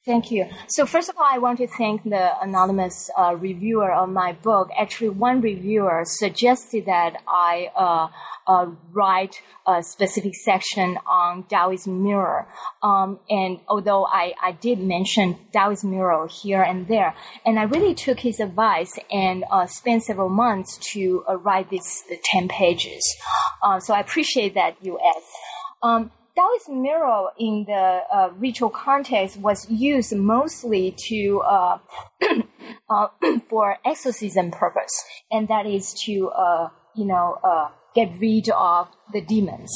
Thank you. So first of all, I want to thank the anonymous uh, reviewer of my book. Actually, one reviewer suggested that I uh, uh, write a specific section on Taoist mirror. Um, and although I, I did mention Taoist mirror here and there, and I really took his advice and uh, spent several months to uh, write these 10 pages. Uh, so I appreciate that you asked. Um, Taoist mirror in the uh, ritual context was used mostly to uh, uh, for exorcism purpose, and that is to uh, you know uh, get rid of the demons.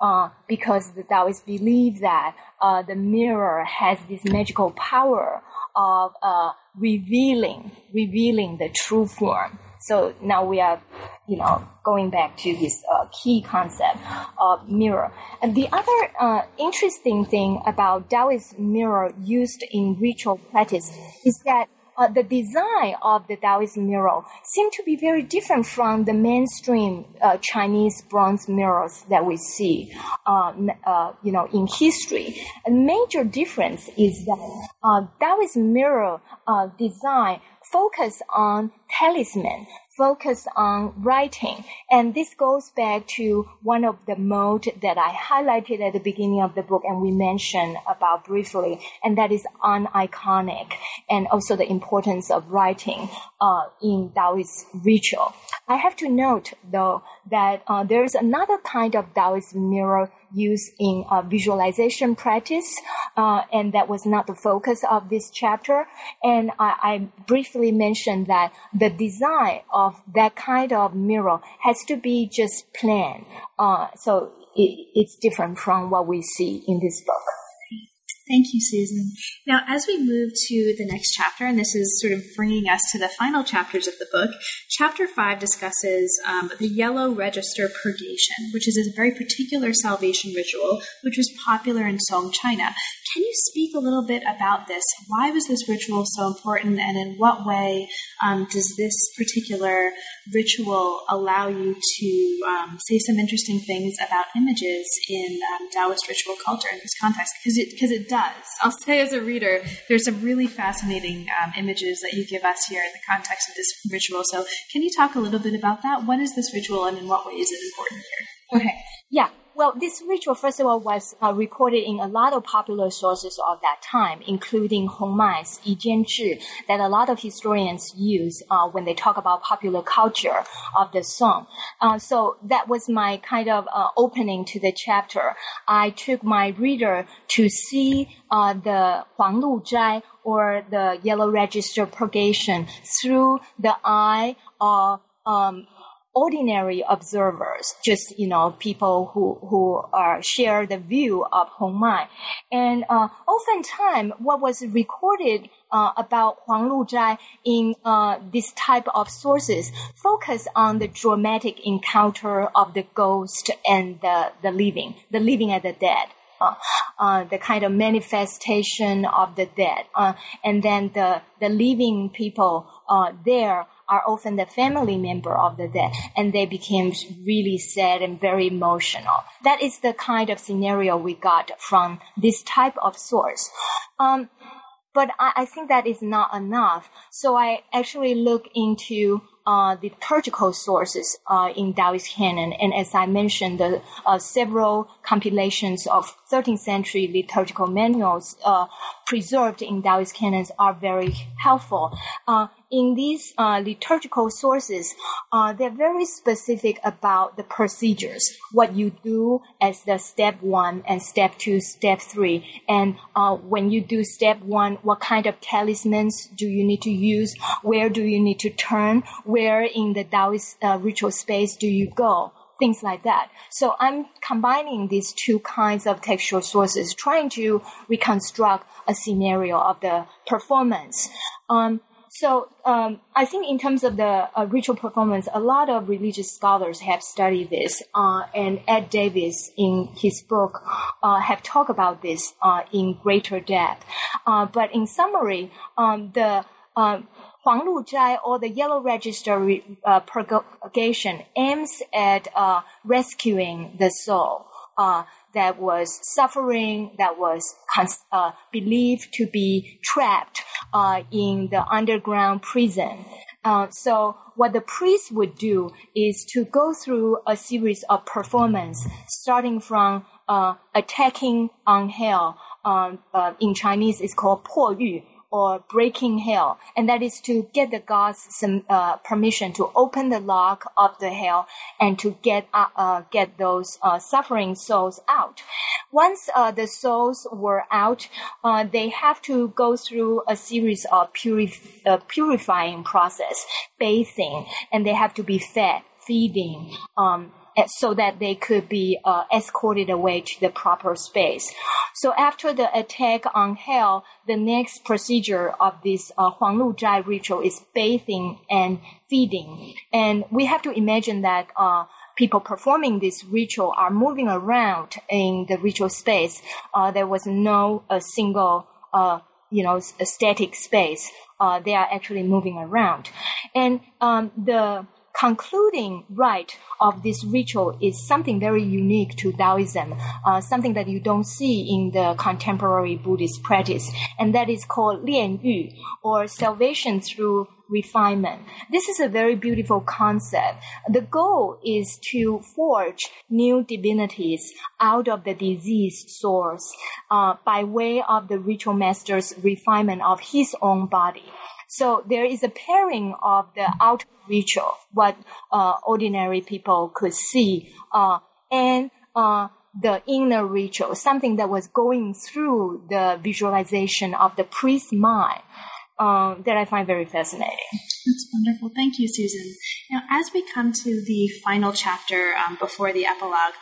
Uh, because the Taoists believe that uh, the mirror has this magical power of uh, revealing, revealing the true form. So now we are, you know, going back to this uh, key concept of mirror. And the other uh, interesting thing about Taoist mirror used in ritual practice is that uh, the design of the Taoist mirror seem to be very different from the mainstream uh, Chinese bronze mirrors that we see, uh, uh you know, in history. A major difference is that uh, Taoist mirror uh, design focus on talisman, focus on writing. And this goes back to one of the mode that I highlighted at the beginning of the book and we mentioned about briefly, and that is aniconic and also the importance of writing uh, in Taoist ritual. I have to note though that uh, there is another kind of Taoist mirror used in uh, visualization practice, uh, and that was not the focus of this chapter. And I, I, briefly mentioned that the design of that kind of mirror has to be just plain. Uh, so it, it's different from what we see in this book. Thank you, Susan. Now, as we move to the next chapter, and this is sort of bringing us to the final chapters of the book, chapter five discusses um, the yellow register purgation, which is a very particular salvation ritual, which was popular in Song China. Can you speak a little bit about this? Why was this ritual so important, and in what way um, does this particular ritual allow you to um, say some interesting things about images in um, Taoist ritual culture in this context? Because it because it does. I'll say as a reader, there's some really fascinating um, images that you give us here in the context of this ritual. So, can you talk a little bit about that? What is this ritual, and in what way is it important here? Okay. Yeah. Well, this ritual, first of all, was uh, recorded in a lot of popular sources of that time, including Hong Mai's Yi Jian Zhi, that a lot of historians use uh, when they talk about popular culture of the song. Uh, so that was my kind of uh, opening to the chapter. I took my reader to see uh, the Huang Lu Zhai or the Yellow Register purgation through the eye of um, ordinary observers, just you know people who who are share the view of Hong Mai, and uh, oftentimes what was recorded uh, about Huang Lu Zhai in uh, this type of sources focus on the dramatic encounter of the ghost and the, the living, the living and the dead. Uh, uh, the kind of manifestation of the dead, uh, and then the the living people there are often the family member of the dead, and they became really sad and very emotional. That is the kind of scenario we got from this type of source. Um, but I, I, think that is not enough. So I actually look into uh, the liturgical sources uh, in Taoist canon, and as I mentioned, the uh, several compilations of 13th century liturgical manuals uh, preserved in Taoist canons are very helpful. Uh, in these uh, liturgical sources, uh, they're very specific about the procedures, what you do as the step one and step two, step three. And uh, when you do step one, what kind of talismans do you need to use? Where do you need to turn? Where in the Taoist uh, ritual space do you go? Things like that. So I'm combining these two kinds of textual sources, trying to reconstruct a scenario of the performance. Um, so um, I think in terms of the uh, ritual performance, a lot of religious scholars have studied this, uh, and Ed Davis in his book uh, have talked about this uh, in greater depth. Uh, but in summary, um, the um, Huang Lu Zhai or the Yellow Register uh, purgation aims at uh, rescuing the soul uh, that was suffering, that was uh, believed to be trapped uh, in the underground prison. Uh, so what the priest would do is to go through a series of performance, starting from uh, attacking on hell. Um, uh, in Chinese, it's called 破狱 or breaking hell, and that is to get the gods some uh, permission to open the lock of the hell and to get uh, uh, get those uh, suffering souls out. Once uh, the souls were out, uh, they have to go through a series of purif- purifying process, bathing, and they have to be fed, feeding. Um, so that they could be uh, escorted away to the proper space. So after the attack on hell, the next procedure of this uh, Huanglu Zhai ritual is bathing and feeding. And we have to imagine that uh, people performing this ritual are moving around in the ritual space. Uh, there was no a single, uh, you know, static space. Uh, they are actually moving around, and um, the concluding rite of this ritual is something very unique to Taoism, uh, something that you don't see in the contemporary Buddhist practice, and that is called Lian Du, or salvation through refinement. This is a very beautiful concept. The goal is to forge new divinities out of the diseased source uh, by way of the ritual master's refinement of his own body. So there is a pairing of the outer ritual, what uh, ordinary people could see, uh, and uh, the inner ritual, something that was going through the visualization of the priest's mind. Um, that I find very fascinating. That's wonderful. Thank you, Susan. Now, as we come to the final chapter um, before the epilogue,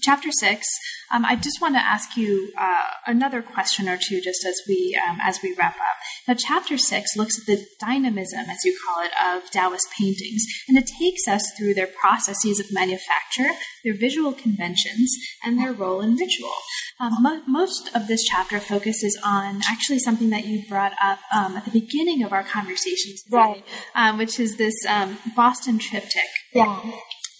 chapter six, um, I just want to ask you uh, another question or two, just as we um, as we wrap up. Now, chapter six looks at the dynamism, as you call it, of Taoist paintings, and it takes us through their processes of manufacture, their visual conventions, and their role in ritual. Um, mo- most of this chapter focuses on actually something that you brought up um, at the beginning of our conversation today, right. Um, which is this um, Boston triptych. Yeah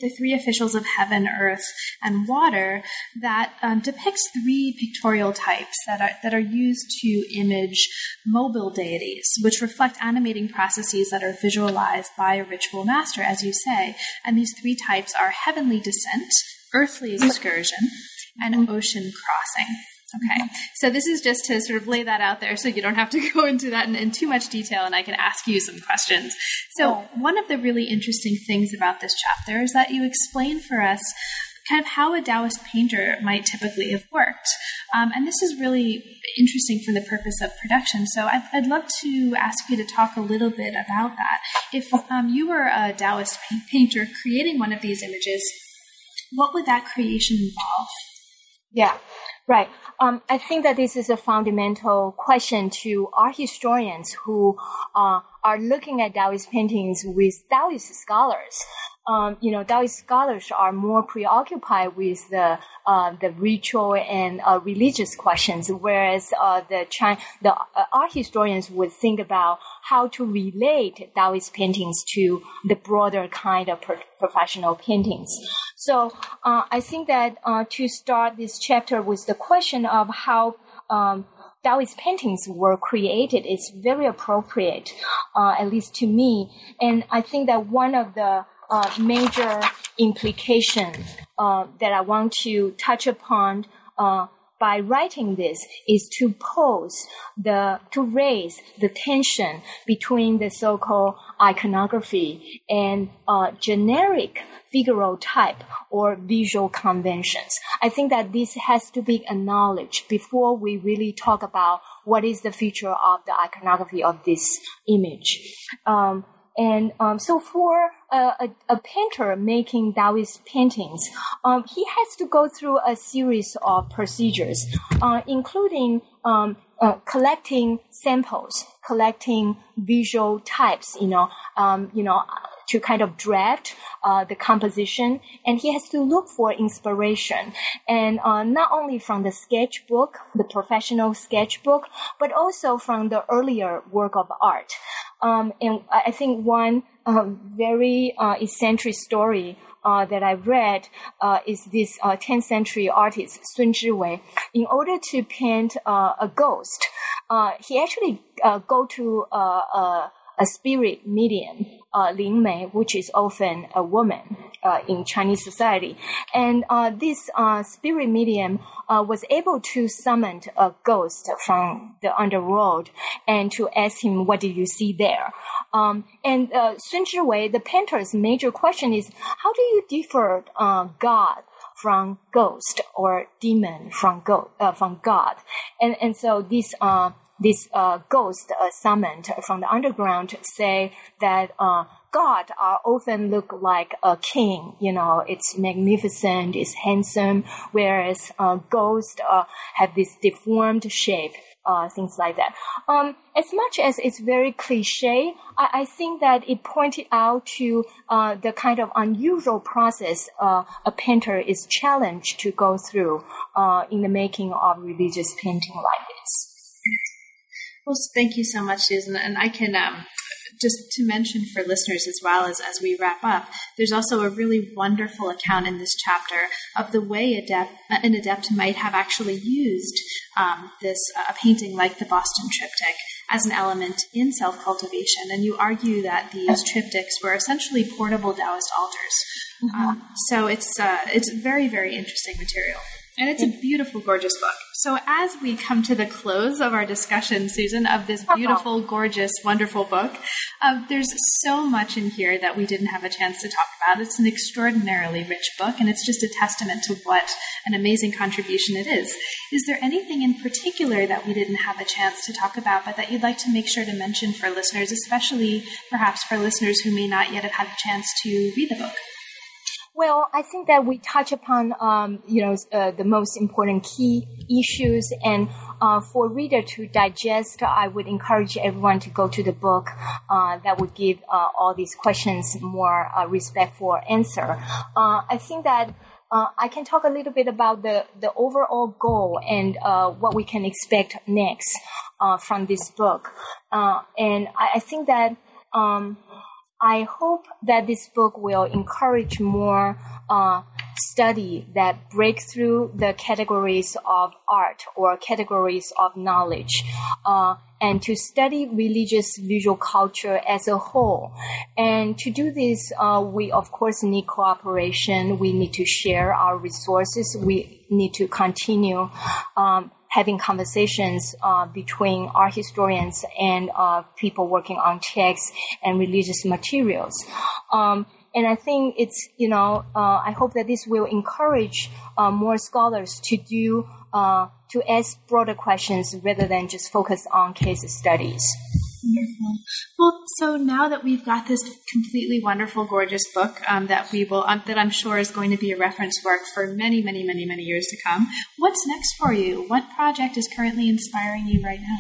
the three officials of heaven, earth, and water that um, depicts three pictorial types that are that are used to image mobile deities, which reflect animating processes that are visualized by a ritual master, as you say. And these three types are heavenly descent, earthly excursion, and ocean crossing. Okay, so this is just to sort of lay that out there so you don't have to go into that in, in too much detail and I can ask you some questions. So, one of the really interesting things about this chapter is that you explain for us kind of how a Taoist painter might typically have worked. Um, and this is really interesting for the purpose of production. So I'd, I'd, love to ask you to talk a little bit about that. If um, you were a Taoist painter creating one of these images, what would that creation involve? Yeah, right. Um, I think that this is a fundamental question to art historians who uh, are looking at Taoist paintings with Taoist scholars um, you know, Taoist scholars are more preoccupied with the uh, the ritual and uh, religious questions, whereas uh, the China, the uh, art historians would think about how to relate Taoist paintings to the broader kind of pro- professional paintings. So uh, I think that uh, to start this chapter with the question of how um, Taoist paintings were created is very appropriate, at least to me. And I think that one of the uh, major implication uh, that I want to touch upon uh, by writing this is to pose the to raise the tension between the so-called iconography and uh, generic figural type or visual conventions. I think that this has to be acknowledged before we really talk about what is the future of the iconography of this image. Um, and um, so for a, a, a, painter making Taoist paintings, um, he has to go through a series of procedures, uh, including um, uh, collecting samples, collecting visual types, you know, um, you know, to kind of draft uh, the composition, and he has to look for inspiration, and uh, not only from the sketchbook, the professional sketchbook, but also from the earlier work of art. Um, and I think one um, very uh, eccentric story uh, that I read uh, is this 10th uh, century artist Sun Zhiwei. In order to paint uh, a ghost, uh, he actually go to a spirit medium uh, Lin Mei, which is often a woman uh, in Chinese society. And uh, this uh, spirit medium uh, was able to summon a ghost from the underworld and to ask him, what did you see there? Um, and uh, Sun Zhiwei, the painter's major question is, how do you differ God from ghost or demon from, go- from God? And, and so this this uh, ghost uh, summoned from the underground say that uh, God are often look like a king. You know, it's magnificent, it's handsome, whereas uh, ghosts uh, have this deformed shape. Uh, things like that. Um, as much as it's very cliche, I, I think that it pointed out to uh, the kind of unusual process uh, a painter is challenged to go through uh, in the making of religious painting like this. Well, thank you so much, Susan. And I can um, just to mention for listeners as well as as we wrap up, there's also a really wonderful account in this chapter of the way adept, uh, an adept might have actually used um, this uh, painting like the Boston Triptych as an element in self cultivation. And you argue that these triptychs were essentially portable Taoist altars. Mm-hmm. Um, so it's uh, it's very very interesting material. And it's a beautiful, gorgeous book. So, as we come to the close of our discussion, Susan, of this uh-huh. beautiful, gorgeous, wonderful book, uh, there's so much in here that we didn't have a chance to talk about. It's an extraordinarily rich book, and it's just a testament to what an amazing contribution it is. Is there anything in particular that we didn't have a chance to talk about, but that you'd like to make sure to mention for listeners, especially perhaps for listeners who may not yet have had a chance to read the book? Well, I think that we touch upon, um, you know, uh, the most important key issues, and uh, for reader to digest, I would encourage everyone to go to the book uh, that would give uh, all these questions more uh, respectful answer. Uh, I think that. I can talk a little bit about the, the overall goal and what we can expect next from this book. and I, I think that um, I hope that this book will encourage more uh, study that break through the categories of art or categories of knowledge, uh, and to study religious visual culture as a whole. And to do this, uh, we of course need cooperation. We need to share our resources. We need to continue. Um, having conversations uh, between art historians and uh, people working on texts and religious materials. Um, and I think it's, you know, uh, I hope that this will encourage uh, more scholars to do, uh, to ask broader questions rather than just focus on case studies. Wonderful. Well, so now that we've got this completely wonderful, gorgeous book um, that we will, um, that I'm sure is going to be a reference work for many, many, many, many years to come, what's next for you? What project is currently inspiring you right now?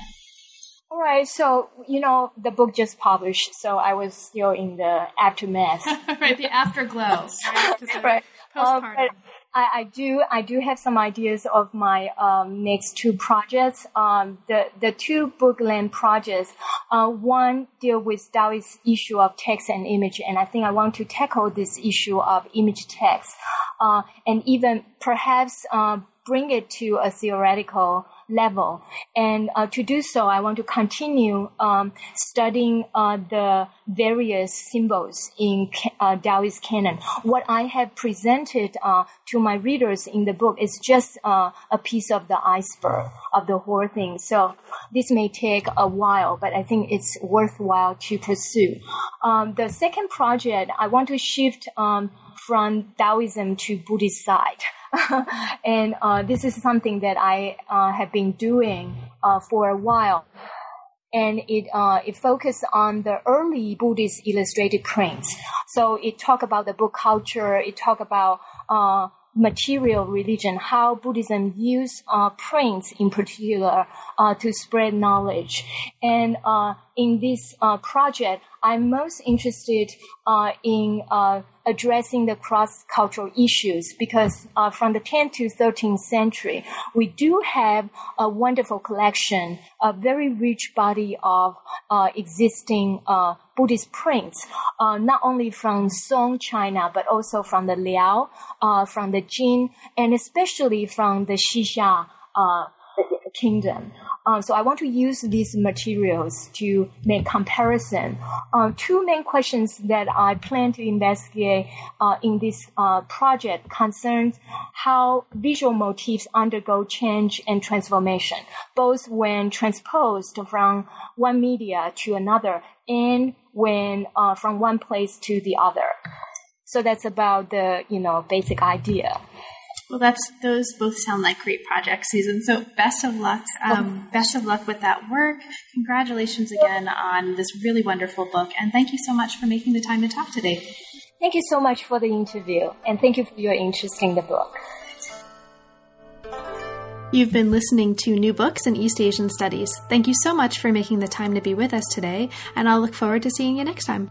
All right, so you know the book just published, so I was still in the aftermath. right, the afterglow. right. right. Postpartum. I, I, do I do have some ideas of my um, next two projects. Um, the the two bookland projects. Uh, one deal with Taoist issue of text and image, and I think I want to tackle this issue of image text, uh, and even perhaps uh, bring it to a theoretical level. And uh, to do so, I want to continue um, studying uh, the various symbols in uh, Taoist canon. What I have presented uh, to my readers in the book is just uh, a piece of the iceberg of the whole thing. So this may take a while, but I think it's worthwhile to pursue. Um, the second project, I want to shift um, from Taoism to Buddhist side. and uh, this is something that I uh, have been doing uh, for a while. And it uh, it focused on the early Buddhist illustrated prints. So it talk about the book culture. It talk about uh, material religion, how Buddhism used uh, prints in particular uh, to spread knowledge. And uh, in this uh, project, I'm most interested uh, in uh, addressing the cross-cultural issues because from the 10th to 13th century, we do have a wonderful collection, a very rich body of existing Buddhist prints, uh, not only from Song China, but also from the Liao, uh, from the Jin, and especially from the Xixia uh, kingdom. Uh, so I want to use these materials to make comparison. Uh, two main questions that I plan to investigate uh, in this uh, project concerns how visual motifs undergo change and transformation, both when transposed from one media to another and when uh, from one place to the other. So that's about the you know basic idea. Well, that's those both sound like great projects, Susan. So best of luck. Um, best of luck with that work. Congratulations again on this really wonderful book, and thank you so much for making the time to talk today. Thank you so much for the interview, and thank you for your interest in the book. You've been listening to New Books in East Asian Studies. Thank you so much for making the time to be with us today, and I'll look forward to seeing you next time.